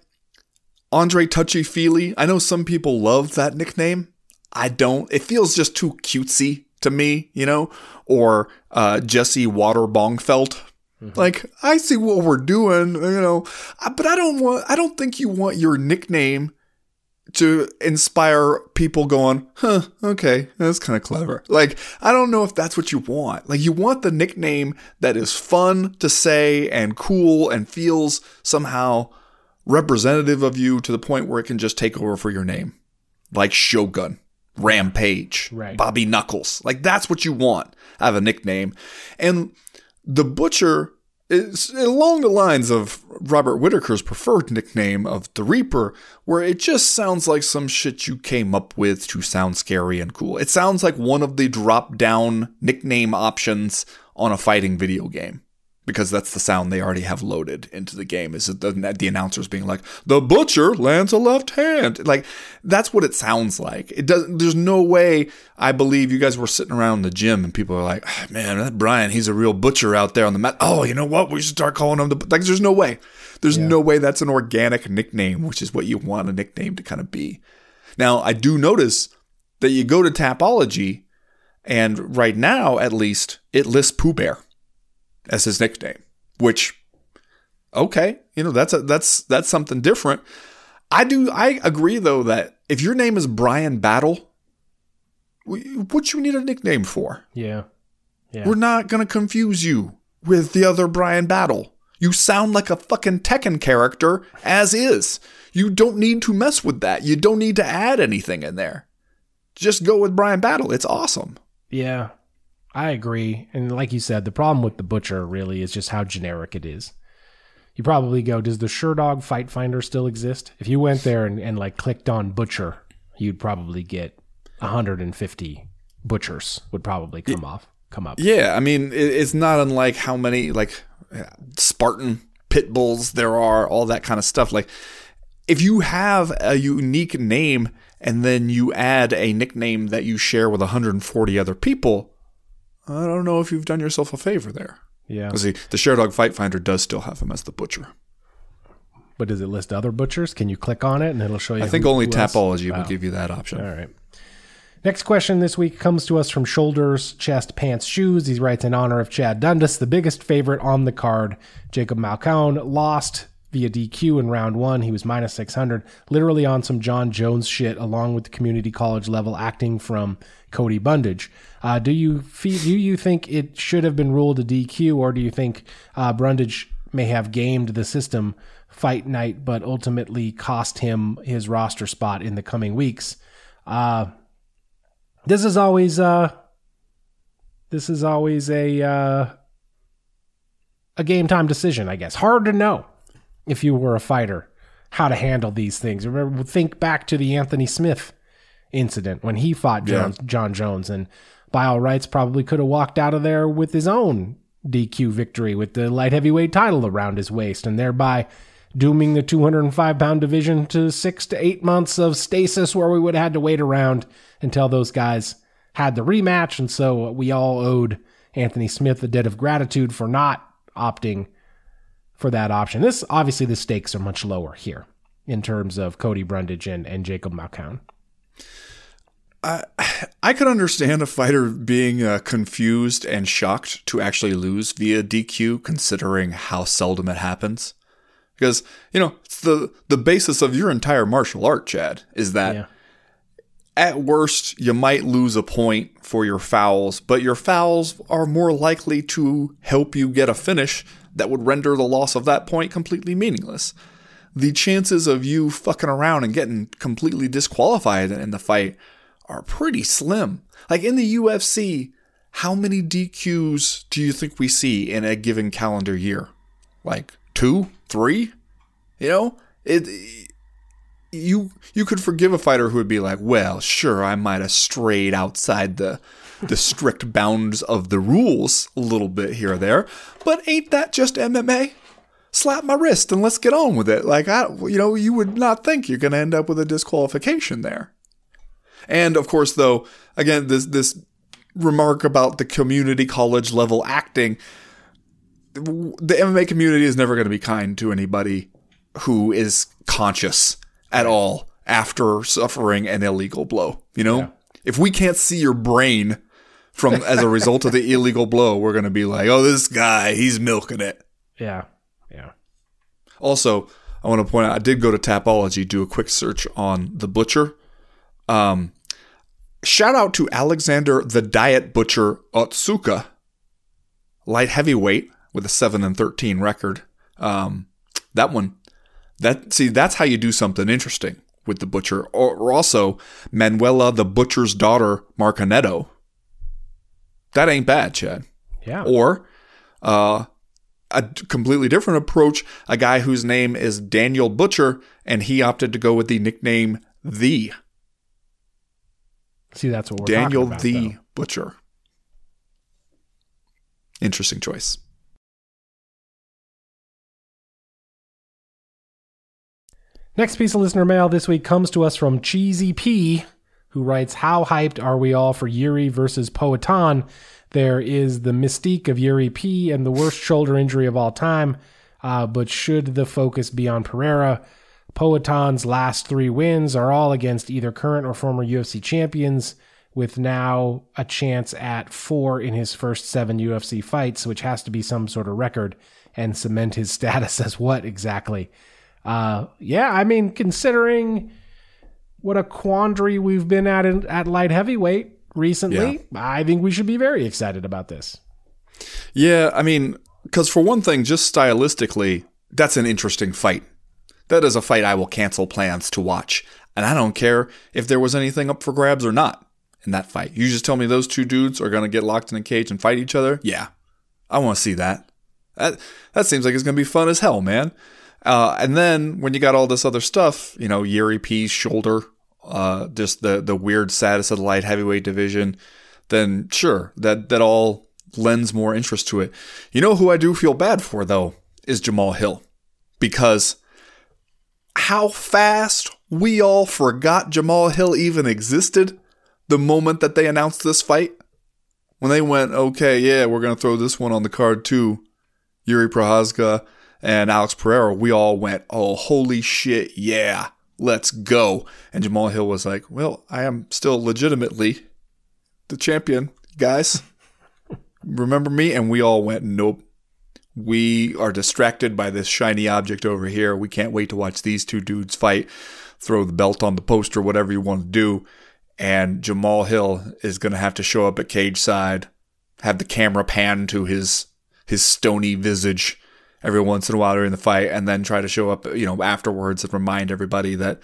Andre Touchy Fili. I know some people love that nickname. I don't. It feels just too cutesy to me, you know? Or uh, Jesse Waterbongfelt. Like, I see what we're doing, you know, but I don't want, I don't think you want your nickname to inspire people going, huh, okay, that's kind of clever. Like, I don't know if that's what you want. Like, you want the nickname that is fun to say and cool and feels somehow representative of you to the point where it can just take over for your name. Like Shogun, Rampage, Right. Bobby Knuckles. Like, that's what you want out of a nickname. And the Butcher is along the lines of Robert Whittaker's preferred nickname of the Reaper, where it just sounds like some shit you came up with to sound scary and cool. It sounds like one of the drop down nickname options on a fighting video game. Because that's the sound they already have loaded into the game. Is the, the announcers being like, "The butcher lands a left hand." Like that's what it sounds like. It does. There's no way I believe you guys were sitting around the gym and people are like, "Ah, "Man, that Bryan, he's a real butcher out there on the mat." Oh, you know what? We should start calling him the. Like, there's no way. There's no way that's an organic nickname, which is what you want a nickname to kind of be. Now, I do notice that you go to Tapology, and right now, at least, it lists Pooh Bear as his nickname, which okay, you know that's a, that's that's something different. I do I agree though that if your name is Bryan Battle, wh- what you need a nickname for? Yeah. Yeah. We're not going to confuse you with the other Bryan Battle. You sound like a fucking Tekken character as is. You don't need to mess with that. You don't need to add anything in there. Just go with Bryan Battle. It's awesome. Yeah, I agree. And like you said, the problem with the Butcher really is just how generic it is. You probably go, does the Sherdog Fight Finder still exist? If you went there and, and like clicked on Butcher, you'd probably get 150 butchers would probably come off come up. Yeah, I mean, it's not unlike how many like Spartan pit bulls there are, all that kind of stuff. Like, if you have a unique name and then you add a nickname that you share with 140 other people, I don't know if you've done yourself a favor there. Yeah. See, the Sherdog Fight Finder does still have him as the butcher. But does it list other butchers? Can you click on it and it'll show you? I think who, only who? Tapology Wow. will give you that option. All right. Next question this week comes to us from Shoulders, Chest, Pants, Shoes. He writes in honor of Chad Dundas, the biggest favorite on the card. Jacob Malkoun lost via DQ in round one. He was minus 600, literally on some Jon Jones shit, along with the community college level acting from Cody Brundage. Uh, do you feel, do you think it should have been ruled a DQ, or do you think uh, Brundage may have gamed the system fight night, but ultimately cost him his roster spot in the coming weeks? Uh, this is always uh this is always a uh a game time decision i guess hard to know if you were a fighter how to handle these things remember think back to the anthony smith incident when he fought jon, jon jones and by all rights probably could have walked out of there with his own dq victory with the light heavyweight title around his waist and thereby dooming the 205 pound division to six to eight months of stasis where we would have had to wait around until those guys had the rematch. And so we all owed Anthony Smith a debt of gratitude for not opting for that option. This obviously the stakes are much lower here in terms of Cody Brundage and, and Jacob Malkoun. I could understand a fighter being uh, confused and shocked to actually lose via DQ, considering how seldom it happens. Because you know it's the the basis of your entire martial art, Chad, is that Yeah. at worst you might lose a point for your fouls, but your fouls are more likely to help you get a finish that would render the loss of that point completely meaningless. The chances of you fucking around and getting completely disqualified in the fight are pretty slim. Like in the UFC, how many DQs do you think we see in a given calendar year? Like two, three? You know, it. You you could forgive a fighter who would be like, well, sure, I might have strayed outside the the strict bounds of the rules a little bit here or there, but ain't that just MMA? Slap my wrist and let's get on with it. Like I, you know, you would not think you're going to end up with a disqualification there. And of course, though, again, this this remark about the community college level acting, the MMA community is never going to be kind to anybody who is conscious at all after suffering an illegal blow. You know, if we can't see your brain from as a result of the illegal blow, we're going to be like, "Oh, this guy, he's milking it." Yeah. Yeah. Also, I want to point out I did go to Tapology, do a quick search on the butcher. Um, shout out to Alexander the Diet Butcher Otsuka, light heavyweight with a seven and thirteen record. Um, that one, that see, that's how you do something interesting with the butcher. Or, or also Manuela the Butcher's daughter Marcanetto. That ain't bad, Chad Yeah. or uh, a completely different approach. A guy whose name is Daniel Butcher, and he opted to go with the nickname The See, that's what we're Daniel talking about, the though. Butcher. Interesting choice. Next piece of listener mail this week comes to us from Cheesy P, who writes, How hyped are we all for Jiri versus Poatan? There is the mystique of Jiri P and the worst shoulder injury of all time, uh, but should the focus be on Pereira? Poatan's last three wins are all against either current or former UFC champions, with now a chance at four in his first seven UFC fights, which has to be some sort of record and cement his status as what exactly? Uh, yeah, I mean, considering what a quandary we've been at in, at light heavyweight recently, I think we should be very excited about this. Yeah, I mean, Because for one thing, just stylistically, that's an interesting fight. That is a fight I will cancel plans to watch. And I don't care if there was anything up for grabs or not in that fight. You just tell me those two dudes are going to get locked in a cage and fight each other? Yeah. I want to see that. That that seems like it's going to be fun as hell, man. Uh, and then when you got all this other stuff, you know, Jiri P's shoulder, uh, just the the weird status of the light heavyweight division, then sure, that that all lends more interest to it. You know who I do feel bad for though is Jamahal Hill, because how fast we all forgot Jamahal Hill even existed the moment that they announced this fight. When they went, okay, yeah, we're gonna throw this one on the card too. Jiri Prochazka and Alex Pereira, we all went, oh, holy shit, yeah, let's go. And Jamahal Hill was like, well, I am still legitimately the champion, guys. Remember me? And we all went, nope. We are distracted by this shiny object over here. We can't wait to watch these two dudes fight, throw the belt on the poster, whatever you want to do. And Jamal Hill is going to have to show up at cage side, have the camera pan to his his stony visage every once in a while during the fight, and then try to show up, you know, afterwards and remind everybody that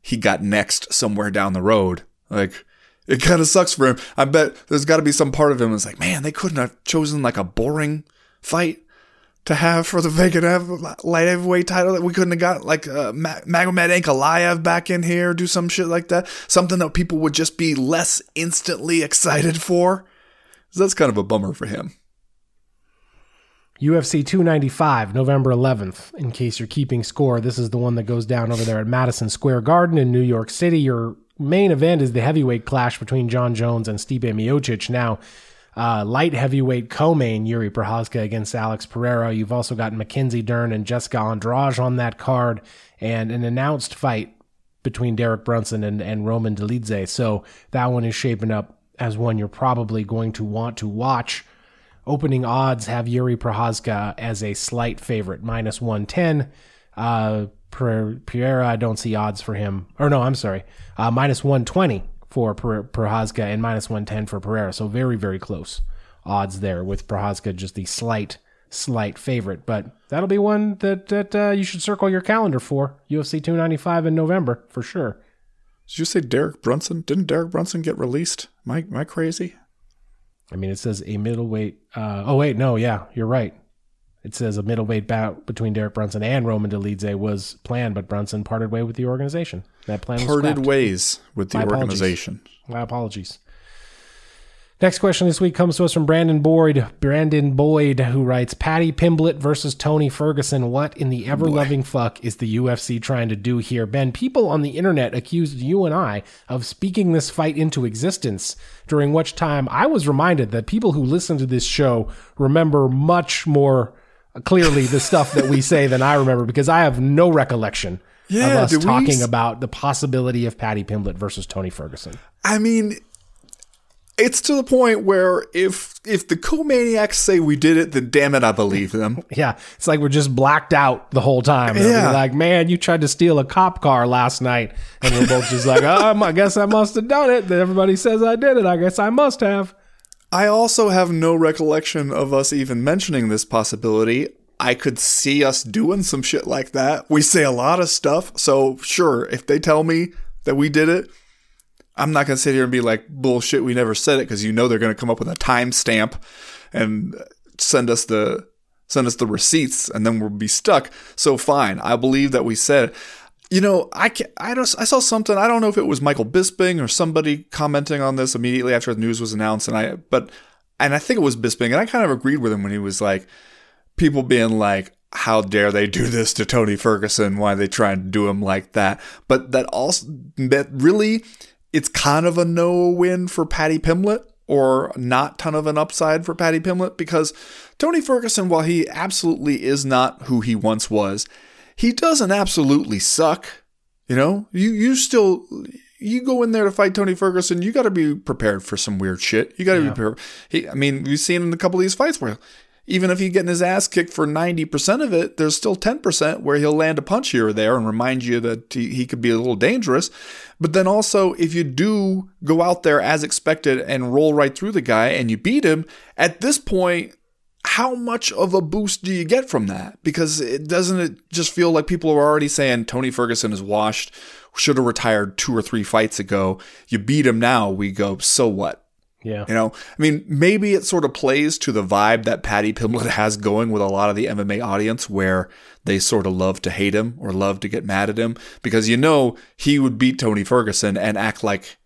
he got next somewhere down the road. Like, it kind of sucks for him. I bet there's got to be some part of him that's like, man, they couldn't have chosen like a boring fight to have for the vacant light heavyweight title that we couldn't have got like uh, Magomed Ankalaev back in here, do some shit like that. Something that people would just be less instantly excited for. So that's kind of a bummer for him. UFC 295, November 11th. In case you're keeping score, this is the one that goes down over there at Madison Square Garden in New York City. Your main event is the heavyweight clash between Jon Jones and Stipe Miocic. Now, uh, light heavyweight co-main Jiri Prochazka against Alex Pereira. You've also got Mackenzie Dern and Jessica Andrade on that card, and an announced fight between Derek Brunson and, and Roman Dolidze. So that one is shaping up as one you're probably going to want to watch. Opening odds have Jiri Prochazka as a slight favorite, minus 110. Uh, Pereira, I don't see odds for him. Or no, I'm sorry, uh, minus 120 for Prochazka and minus 110 for Pereira. So very, very close odds there with Prochazka just the slight, slight favorite. But that'll be one that, that uh, you should circle your calendar for. UFC 295 in November for sure. Did you say Derek Brunson? Didn't Derek Brunson get released? Am I, am I crazy? I mean, it says a middleweight. Uh, oh wait, no, yeah, you're right. It says a middleweight bout between Derek Brunson and Roman Dolidze was planned, but Brunson parted way with the organization. That plan parted ways with the My organization. Apologies. My apologies. Next question this week comes to us from Brandon Boyd. Brandon Boyd, who writes Paddy Pimblett versus Tony Ferguson. What in the ever loving fuck is the UFC trying to do here? Ben, people on the internet accused you and I of speaking this fight into existence, during which time I was reminded that people who listen to this show remember much more clearly the stuff that we say than I remember because I have no recollection yeah, of us talking we... about the possibility of Paddy Pimblett versus Tony Ferguson. I mean, it's to the point where if if the co-maniacs say we did it, then damn it, I believe them. yeah, it's like we're just blacked out the whole time. Yeah, like man, you tried to steal a cop car last night, and we're both just like, oh, I guess I must have done it. Then everybody says I did it. I guess I must have. I also have no recollection of us even mentioning this possibility. I could see us doing some shit like that. We say a lot of stuff, so sure, if they tell me that we did it, I'm not going to sit here and be like, bullshit, we never said it because you know they're going to come up with a timestamp and send us the send us the receipts and then we'll be stuck. So fine, I believe that we said it. You know, I can, I just I saw something. I don't know if it was Michael Bisping or somebody commenting on this immediately after the news was announced, and I but and I think it was Bisping, and I kind of agreed with him when he was like, people being like, how dare they do this to Tony Ferguson? Why they trying to do him like that? But that also that really it's kind of a no win for Paddy Pimblett or not ton of an upside for Paddy Pimblett because Tony Ferguson, while he absolutely is not who he once was, he doesn't absolutely suck. You know, you you still you go in there to fight Tony Ferguson, you got to be prepared for some weird shit. You got to yeah. be prepared. He, I mean, we've seen in a couple of these fights where even if he's getting his ass kicked for 90% of it, there's still 10% where he'll land a punch here or there and remind you that he, could be a little dangerous. But then also, if you do go out there as expected and roll right through the guy and you beat him, at this point, how much of a boost do you get from that? Because it doesn't it just feel like people are already saying Tony Ferguson is washed, should have retired two or three fights ago. You beat him now, we go, so what? Yeah. You know, I mean, maybe it sort of plays to the vibe that Paddy Pimblett has going with a lot of the MMA audience where they sort of love to hate him or love to get mad at him because you know he would beat Tony Ferguson and act like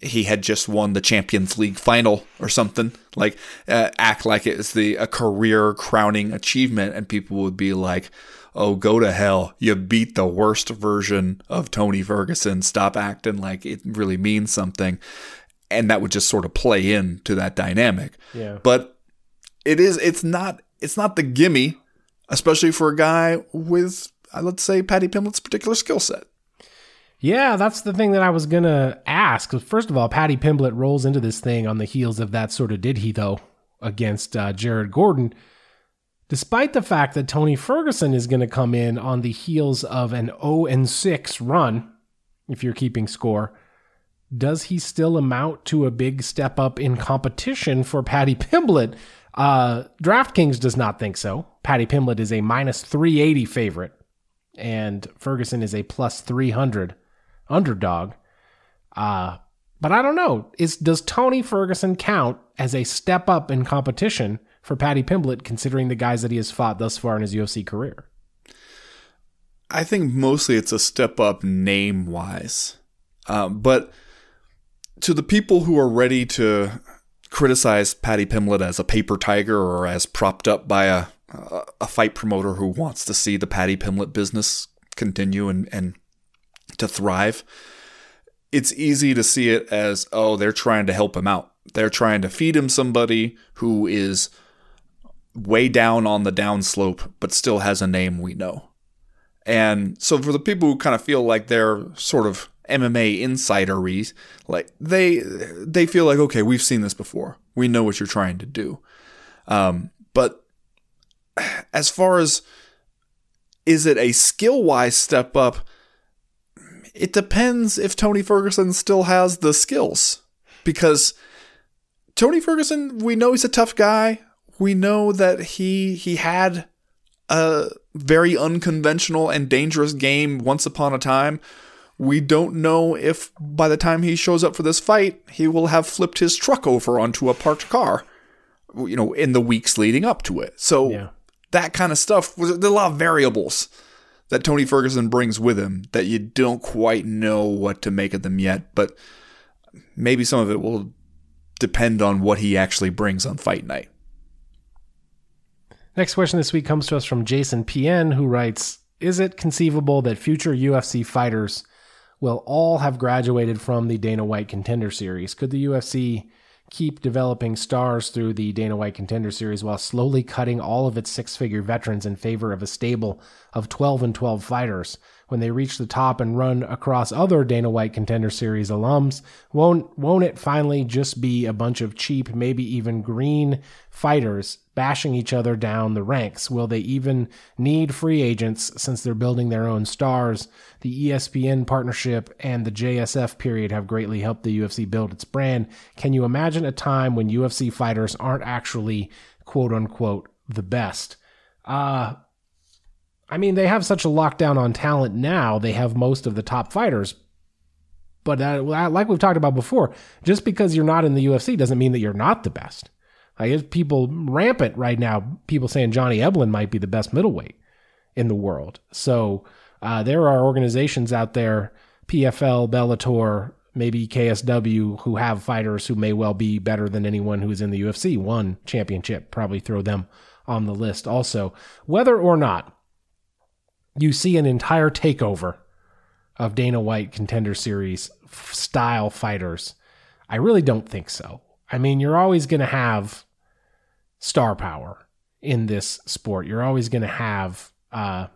he had just won the Champions League final or something, like uh, act like it's the a career crowning achievement and people would be like, "Oh, go to hell. You beat the worst version of Tony Ferguson. Stop acting like it really means something." And that would just sort of play into that dynamic. Yeah. But it is it's not it's not the gimme, especially for a guy with uh, let's say Paddy Pimblett's particular skill set. Yeah, that's the thing that I was gonna ask. First of all, Paddy Pimblett rolls into this thing on the heels of that sort of did he though against uh, Jared Gordon, despite the fact that Tony Ferguson is going to come in on the heels of an 0 and 6 run, if you're keeping score does he still amount to a big step up in competition for Paddy Pimblett? Uh, DraftKings does not think so. Paddy Pimblett is a minus 380 favorite, and Ferguson is a plus 300 underdog. Uh, but I don't know. Is does Tony Ferguson count as a step up in competition for Paddy Pimblett, considering the guys that he has fought thus far in his UFC career? I think mostly it's a step up name wise, um, but to the people who are ready to criticize Paddy Pimblett as a paper tiger or as propped up by a a fight promoter who wants to see the Paddy Pimblett business continue and, and to thrive, it's easy to see it as, oh, they're trying to help him out. They're trying to feed him somebody who is way down on the downslope, but still has a name we know. And so for the people who kind of feel like they're sort of MMA insideries, like they they feel like okay, we've seen this before. We know what you're trying to do. Um, but as far as is it a skill wise step up? It depends if Tony Ferguson still has the skills because Tony Ferguson, we know he's a tough guy. We know that he he had a very unconventional and dangerous game once upon a time we don't know if by the time he shows up for this fight, he will have flipped his truck over onto a parked car, you know, in the weeks leading up to it. So yeah. that kind of stuff was a lot of variables that Tony Ferguson brings with him that you don't quite know what to make of them yet, but maybe some of it will depend on what he actually brings on fight night. Next question this week comes to us from Jason PN, who writes Is it conceivable that future UFC fighters will all have graduated from the Dana White Contender Series. Could the UFC keep developing stars through the Dana White Contender Series while slowly cutting all of its six figure veterans in favor of a stable of 12 and 12 fighters? When they reach the top and run across other Dana White Contender Series alums, won't, won't it finally just be a bunch of cheap, maybe even green fighters bashing each other down the ranks? Will they even need free agents since they're building their own stars? The ESPN partnership and the JSF period have greatly helped the UFC build its brand. Can you imagine a time when UFC fighters aren't actually quote unquote the best? Uh, I mean, they have such a lockdown on talent now, they have most of the top fighters. But uh, like we've talked about before, just because you're not in the UFC doesn't mean that you're not the best. I guess people rampant right now. People saying Johnny Eblen might be the best middleweight in the world. So uh, there are organizations out there, PFL, Bellator, maybe KSW, who have fighters who may well be better than anyone who's in the UFC. One championship, probably throw them on the list also. Whether or not you see an entire takeover of Dana White contender series style fighters, I really don't think so. I mean, you're always going to have star power in this sport. You're always going to have uh,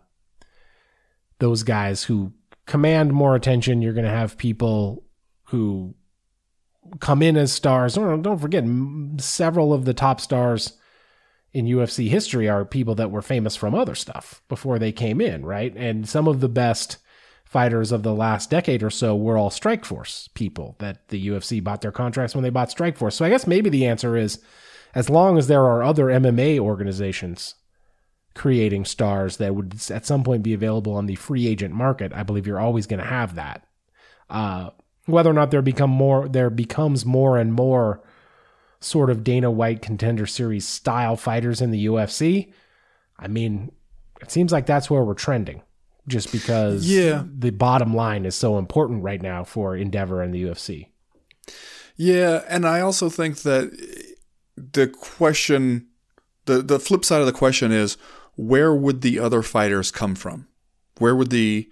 those guys who command more attention. You're going to have people who come in as stars. Don't, don't forget, several of the top stars in UFC history are people that were famous from other stuff before they came in, right? And some of the best fighters of the last decade or so were all Strikeforce people that the UFC bought their contracts when they bought Strikeforce. So I guess maybe the answer is as long as there are other MMA organizations creating stars that would at some point be available on the free agent market, I believe you're always going to have that. Uh, whether or not there become more, there becomes more and more sort of Dana White contender series style fighters in the UFC. I mean, it seems like that's where we're trending, just because Yeah. the bottom line is so important right now for Endeavor and the UFC. Yeah, and I also think that the question, the the flip side of the question is, where would the other fighters come from? Where would the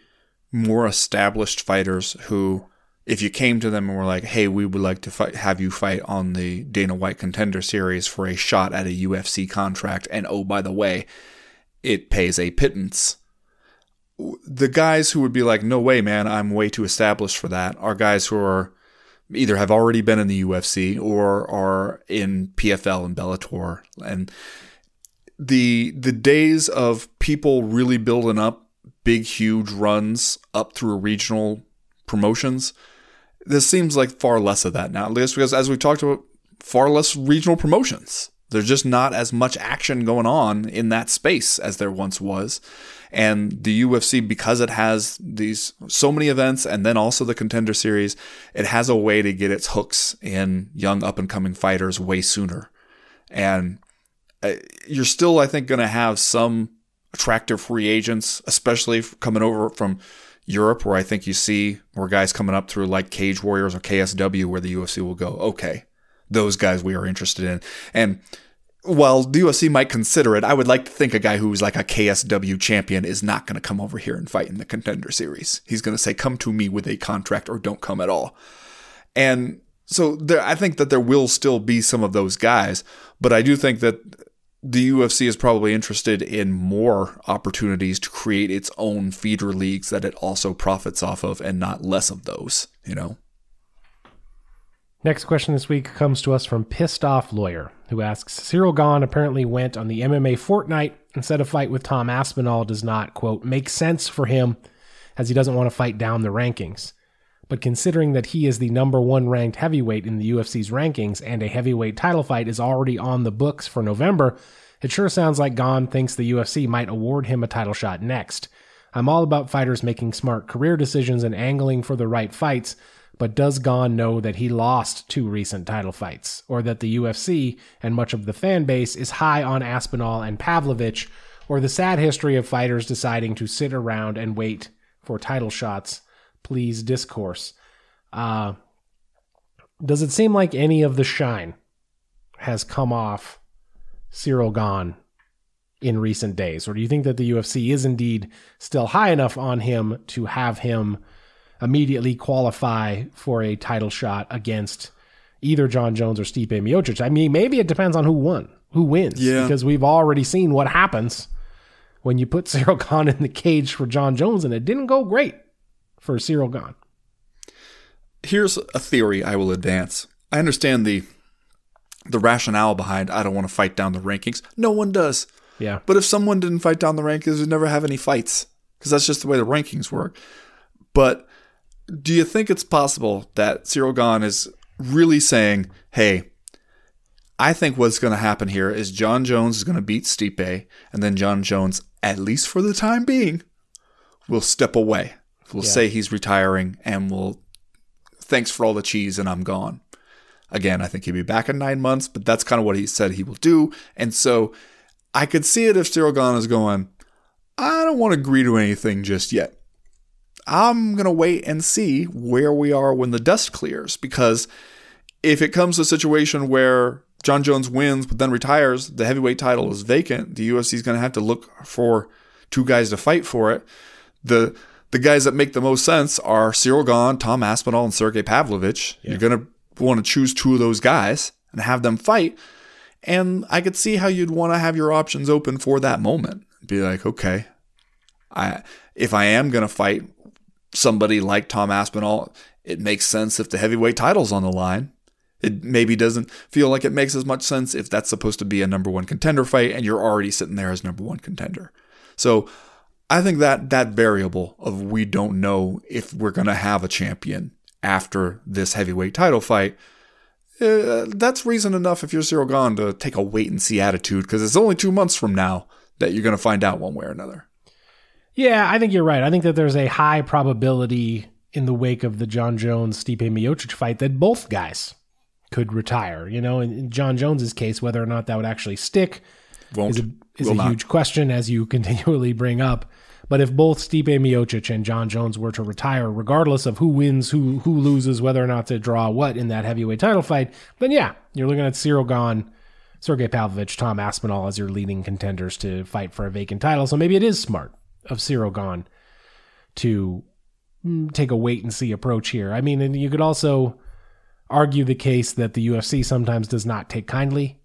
more established fighters who, if you came to them and were like, "Hey, we would like to fight, have you fight on the Dana White Contender Series for a shot at a UFC contract," and oh by the way, it pays a pittance the guys who would be like, no way, man, I'm way too established for that, are guys who are either have already been in the UFC or are in PFL and Bellator. And the the days of people really building up big, huge runs up through regional promotions, this seems like far less of that now. at least because, as we talked about, far less regional promotions. There's just not as much action going on in that space as there once was. And the UFC, because it has these so many events and then also the contender series, it has a way to get its hooks in young up and coming fighters way sooner. And uh, you're still, I think, going to have some attractive free agents, especially coming over from Europe, where I think you see more guys coming up through like Cage Warriors or KSW, where the UFC will go, okay, those guys we are interested in. And while the UFC might consider it, I would like to think a guy who's like a KSW champion is not going to come over here and fight in the contender series. He's going to say, come to me with a contract or don't come at all. And so there, I think that there will still be some of those guys, but I do think that the UFC is probably interested in more opportunities to create its own feeder leagues that it also profits off of and not less of those, you know? Next question this week comes to us from Pissed Off Lawyer, who asks Ciryl Gane apparently went on the MMA Fortnight instead of fight with Tom Aspinall does not, quote, make sense for him as he doesn't want to fight down the rankings. But considering that he is the number one ranked heavyweight in the UFC's rankings and a heavyweight title fight is already on the books for November, it sure sounds like Gane thinks the UFC might award him a title shot next. I'm all about fighters making smart career decisions and angling for the right fights, but does Gane know that he lost two recent title fights, or that the UFC and much of the fan base is high on Aspinall and Pavlovich, or the sad history of fighters deciding to sit around and wait for title shots? Please discourse. Uh, does it seem like any of the shine has come off Ciryl Gane in recent days? Or do you think that the UFC is indeed still high enough on him to have him immediately qualify for a title shot against either Jon Jones or Stipe Miocic? I mean, maybe it depends on who won, who wins, Yeah. because we've already seen what happens when you put Ciryl Gane in the cage for Jon Jones, and it didn't go great for Ciryl Gane. here's a theory I will advance. I understand the the rationale behind I don't want to fight down the rankings. No one does. Yeah. But if someone didn't fight down the rankings, we'd never have any fights because that's just the way the rankings work. But do you think it's possible that Ciryl Gane is really saying, "Hey, I think what's going to happen here is Jon Jones is going to beat Stipe, and then Jon Jones, at least for the time being, will step away. Will Yeah. say he's retiring and will thanks for all the cheese and I'm gone. Again, I think he'll be back in nine months, but that's kind of what he said he will do. And so I could see it if Ciryl Gane is going, I don't want to agree to anything just yet. I'm going to wait and see where we are when the dust clears because if it comes to a situation where Jon Jones wins but then retires, the heavyweight title is vacant, the UFC is going to have to look for two guys to fight for it. The the guys that make the most sense are Ciryl Gane, Tom Aspinall, and Sergey Pavlovich. You're going to want to choose two of those guys and have them fight. And I could see how you'd want to have your options open for that moment. Be like, okay, I if I am going to fight somebody like Tom Aspinall, it makes sense if the heavyweight title's on the line. It maybe doesn't feel like it makes as much sense if that's supposed to be a number one contender fight and you're already sitting there as number one contender. So I think that that variable of we don't know if we're going to have a champion after this heavyweight title fight uh, that's reason enough if you're Ciryl Gane to take a wait and see attitude because it's only two months from now that you're going to find out one way or another. Yeah, I think you're right. I think that there's a high probability in the wake of the Jon Jones Stipe Miocic fight that both guys could retire. You know, in, in Jon Jones's case, whether or not that would actually stick Won't. is a, is Will a not. huge question, as you continually bring up. But if both Stipe Miocic and Jon Jones were to retire, regardless of who wins, who who loses, whether or not to draw what in that heavyweight title fight, then yeah, you're looking at Ciryl Gane, Sergey Pavlovich, Tom Aspinall as your leading contenders to fight for a vacant title. So maybe it is smart of Ciryl Gane to mm, take a wait and see approach here. I mean, and you could also argue the case that the UFC sometimes does not take kindly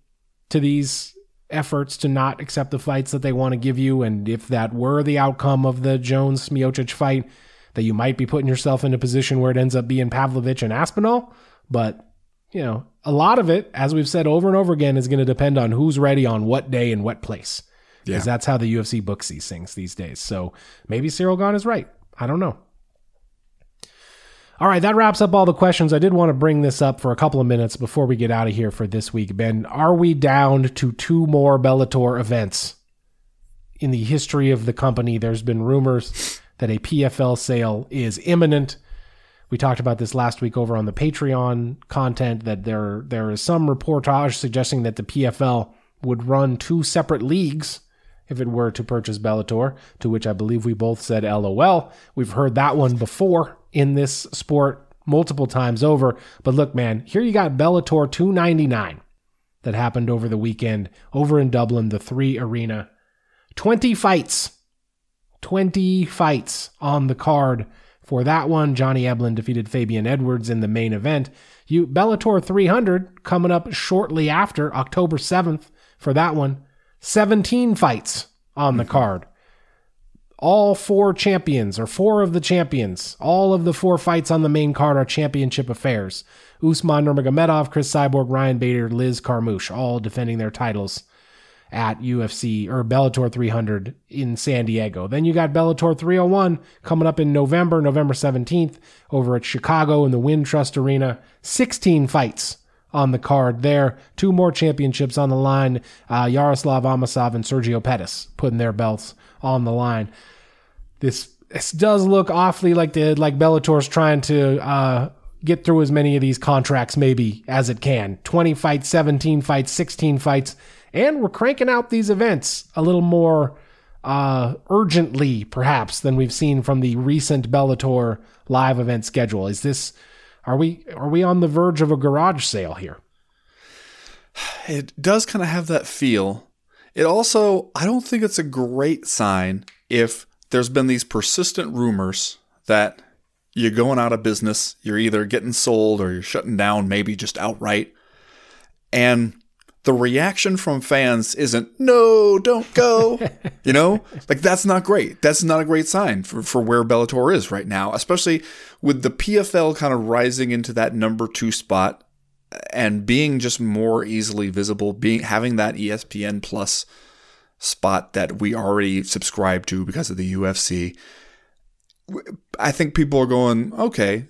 to these efforts to not accept the fights that they want to give you. And if that were the outcome of the Jones Miocic fight, that you might be putting yourself in a position where it ends up being Pavlovich and Aspinall. But, you know, a lot of it, as we've said over and over again, is going to depend on who's ready on what day and what place. Because Yeah. that's how the UFC books these things these days. So maybe Ciryl Gane is right. I don't know. All right, that wraps up all the questions. I did want to bring this up for a couple of minutes before we get out of here for this week. Ben, are we down to two more Bellator events? In the history of the company, there's been rumors that a PFL sale is imminent. We talked about this last week over on the Patreon content that there there is some reportage suggesting that the PFL would run two separate leagues if it were to purchase Bellator, to which I believe we both said LOL. We've heard that one before in this sport multiple times over. But look, man, here you got Bellator 299 that happened over the weekend over in Dublin, the three arena. 20 fights. 20 fights on the card for that one. Johnny Eblen defeated Fabian Edwards in the main event. You Bellator 300 coming up shortly after October 7th for that one. 17 fights on the hmm. card. All four champions, or four of the champions, all of the four fights on the main card are championship affairs. Usman Nurmagomedov, Cris Cyborg, Ryan Bader, Liz Carmouche, all defending their titles at UFC or Bellator 300 in San Diego. Then you got Bellator 301 coming up in November, November 17th over at Chicago in the Wintrust Arena. 16 fights on the card there. Two more championships on the line. Uh, Yaroslav Amosov and Sergio Pettis putting their belts on the line. This this does look awfully like the like Bellator's trying to uh, get through as many of these contracts maybe as it can. 20 fights, 17 fights, 16 fights, and we're cranking out these events a little more uh, urgently perhaps than we've seen from the recent Bellator live event schedule. Is this are we are we on the verge of a garage sale here? It does kind of have that feel. It also, I don't think it's a great sign if there's been these persistent rumors that you're going out of business, you're either getting sold or you're shutting down, maybe just outright. And the reaction from fans isn't, no, don't go. you know, like that's not great. That's not a great sign for, for where Bellator is right now, especially with the PFL kind of rising into that number two spot and being just more easily visible, being having that ESPN plus spot that we already subscribe to because of the UFC. I think people are going, okay,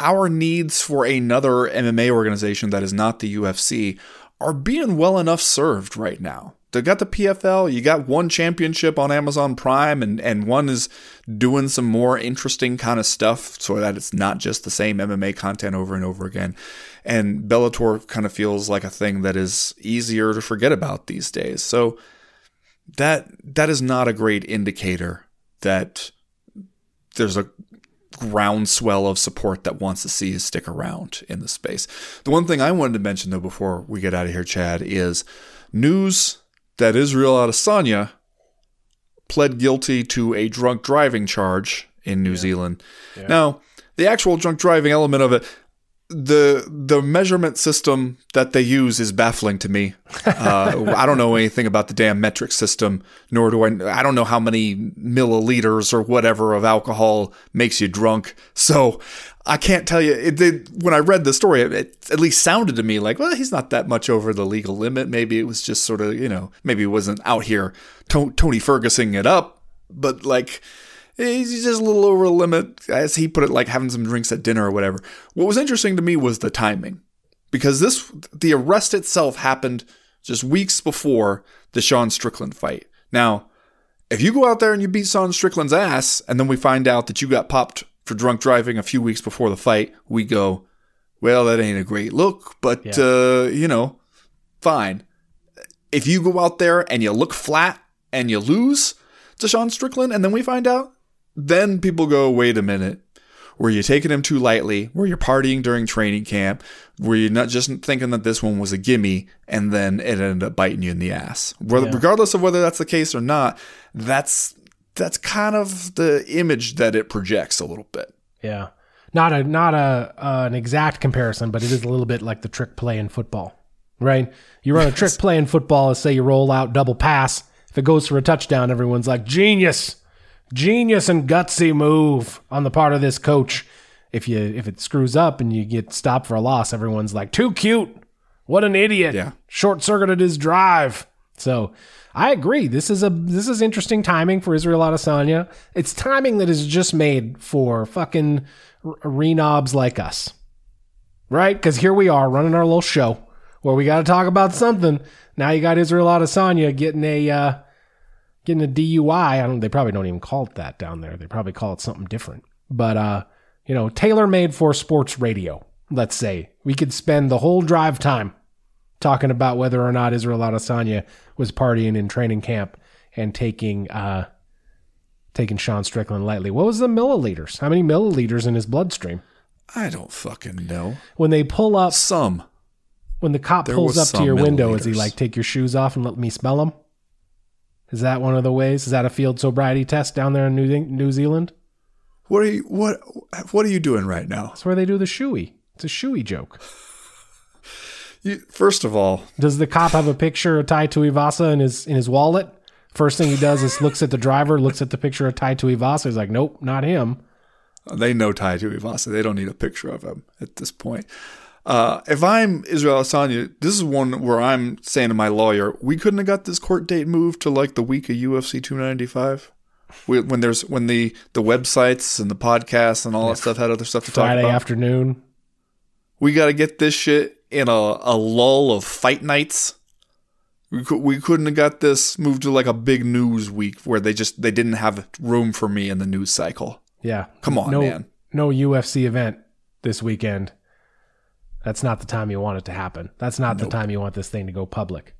our needs for another MMA organization that is not the UFC are being well enough served right now. They got the PFL, you got one championship on Amazon Prime, and, and one is doing some more interesting kind of stuff so that it's not just the same MMA content over and over again. And Bellator kind of feels like a thing that is easier to forget about these days. So that that is not a great indicator that there's a groundswell of support that wants to see us stick around in the space. The one thing I wanted to mention though before we get out of here, Chad, is news that Israel Adesanya pled guilty to a drunk driving charge in New Zealand. Now, the actual drunk driving element of it, the the measurement system that they use is baffling to me. Uh, I don't know anything about the damn metric system, nor do I. I don't know how many milliliters or whatever of alcohol makes you drunk. So I can't tell you. It did, when I read the story, it, it at least sounded to me like, well, he's not that much over the legal limit. Maybe it was just sort of, you know, maybe it wasn't out here to- Tony Ferguson it up, but like he's just a little over the limit, as he put it, like having some drinks at dinner or whatever. What was interesting to me was the timing. because this the arrest itself happened just weeks before the Sean Strickland fight. Now, if you go out there and you beat Sean Strickland's ass, and then we find out that you got popped for drunk driving a few weeks before the fight, we go, well, that ain't a great look, but Yeah. uh, you know, fine. If you go out there and you look flat and you lose to Sean Strickland, and then we find out, then people go, wait a minute. Were you taking him too lightly? Were you partying during training camp? Were you not just thinking that this one was a gimme and then it ended up biting you in the ass? Whether, Yeah. Regardless of whether that's the case or not, that's that's kind of the image that it projects a little bit. Yeah. Not a not a uh, an exact comparison, but it is a little bit like the trick play in football, right? You run a trick play in football, let's say you roll out double pass. If it goes for a touchdown, everyone's like genius, genius and gutsy move on the part of this coach. If you if it screws up and you get stopped for a loss, everyone's like too cute. What an idiot! Yeah. Short circuited his drive. So I agree. This is a this is interesting timing for Israel Adesanya. It's timing that is just made for fucking r- renobs like us, right? Because here we are running our little show where we got to talk about something. Now you got Israel Adesanya getting a uh, getting a DUI. I don't. They probably don't even call it that down there. They probably call it something different. But uh, you know, tailor made for sports radio. Let's say we could spend the whole drive time talking about whether or not Israel Adesanya was partying in training camp and taking uh, taking Sean Strickland lightly. What was the milliliters? How many milliliters in his bloodstream? I don't fucking know. When they pull up, Some. when the cop There pulls up to your window, is he like, "Take your shoes off and let me smell them"? Is that one of the ways? Is that a field sobriety test down there in New, New Zealand? What are you what what are you doing right now? That's where they do the shoey. It's a shoey joke. You, first of all, Does the cop have a picture of Tai Tuivasa in his in his wallet? First thing he does is looks at the driver, looks at the picture of Tai Tuivasa. He's like, "Nope, not him." they know Tai Tuivasa. They don't need a picture of him at this point. Uh, if I'm Israel Asanya, this is one where I'm saying to my lawyer, we couldn't have got this court date moved to like the week of UFC 295. We, when there's when the the websites and the podcasts and all that stuff had other stuff to Friday talk about. Friday afternoon. we got to get this shit in a, a lull of fight nights. We, could, we couldn't have got this moved to like a big news week where they just they didn't have room for me in the news cycle. Yeah. Come on, no, man. No UFC event this weekend. That's not the time you want it to happen. That's not the time you want this thing to go public.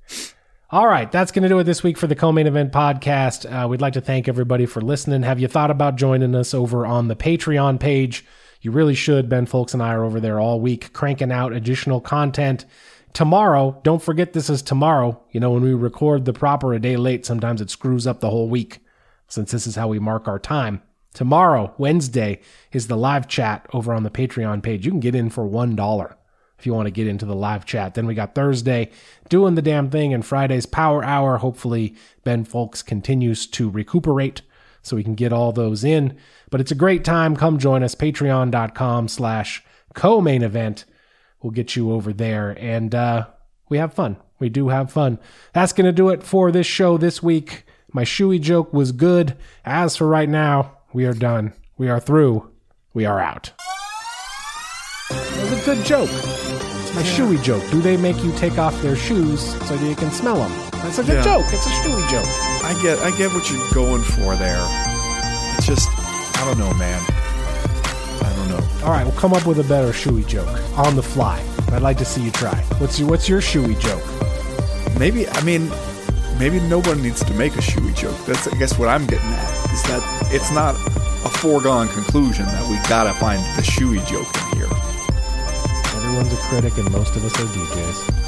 All right, that's going to do it this week for the co-main event podcast. Uh, we'd like to thank everybody for listening. Have you thought about joining us over on the Patreon page? You really should. Ben Fowlkes and I are over there all week cranking out additional content. Tomorrow, don't forget this is tomorrow. You know, when we record the proper a day late, sometimes it screws up the whole week since this is how we mark our time. Tomorrow, Wednesday, is the live chat over on the Patreon page. You can get in for $1 if you want to get into the live chat. Then we got Thursday doing the damn thing and Friday's power hour. Hopefully, Ben Fowlkes continues to recuperate so we can get all those in. But it's a great time. Come join us, patreon.com slash co-main event. We'll get you over there and uh, we have fun. We do have fun. That's going to do it for this show this week. My shoey joke was good. As for right now, we are done. We are through. We are out. It was a good joke. It's my shoey joke. Do they make you take off their shoes so that you can smell them? That's a good Yeah. joke. It's a shoey joke. I get I get what you're going for there. It's just I don't know, man. I don't know. All right, we'll come up with a better shoey joke on the fly. I'd like to see you try. What's your What's your shoey joke? Maybe I mean maybe no one needs to make a shoey joke. That's I guess what I'm getting at is that it's not a foregone conclusion that we gotta find the shoey joke in here. Everyone's a critic, and most of us are DJs.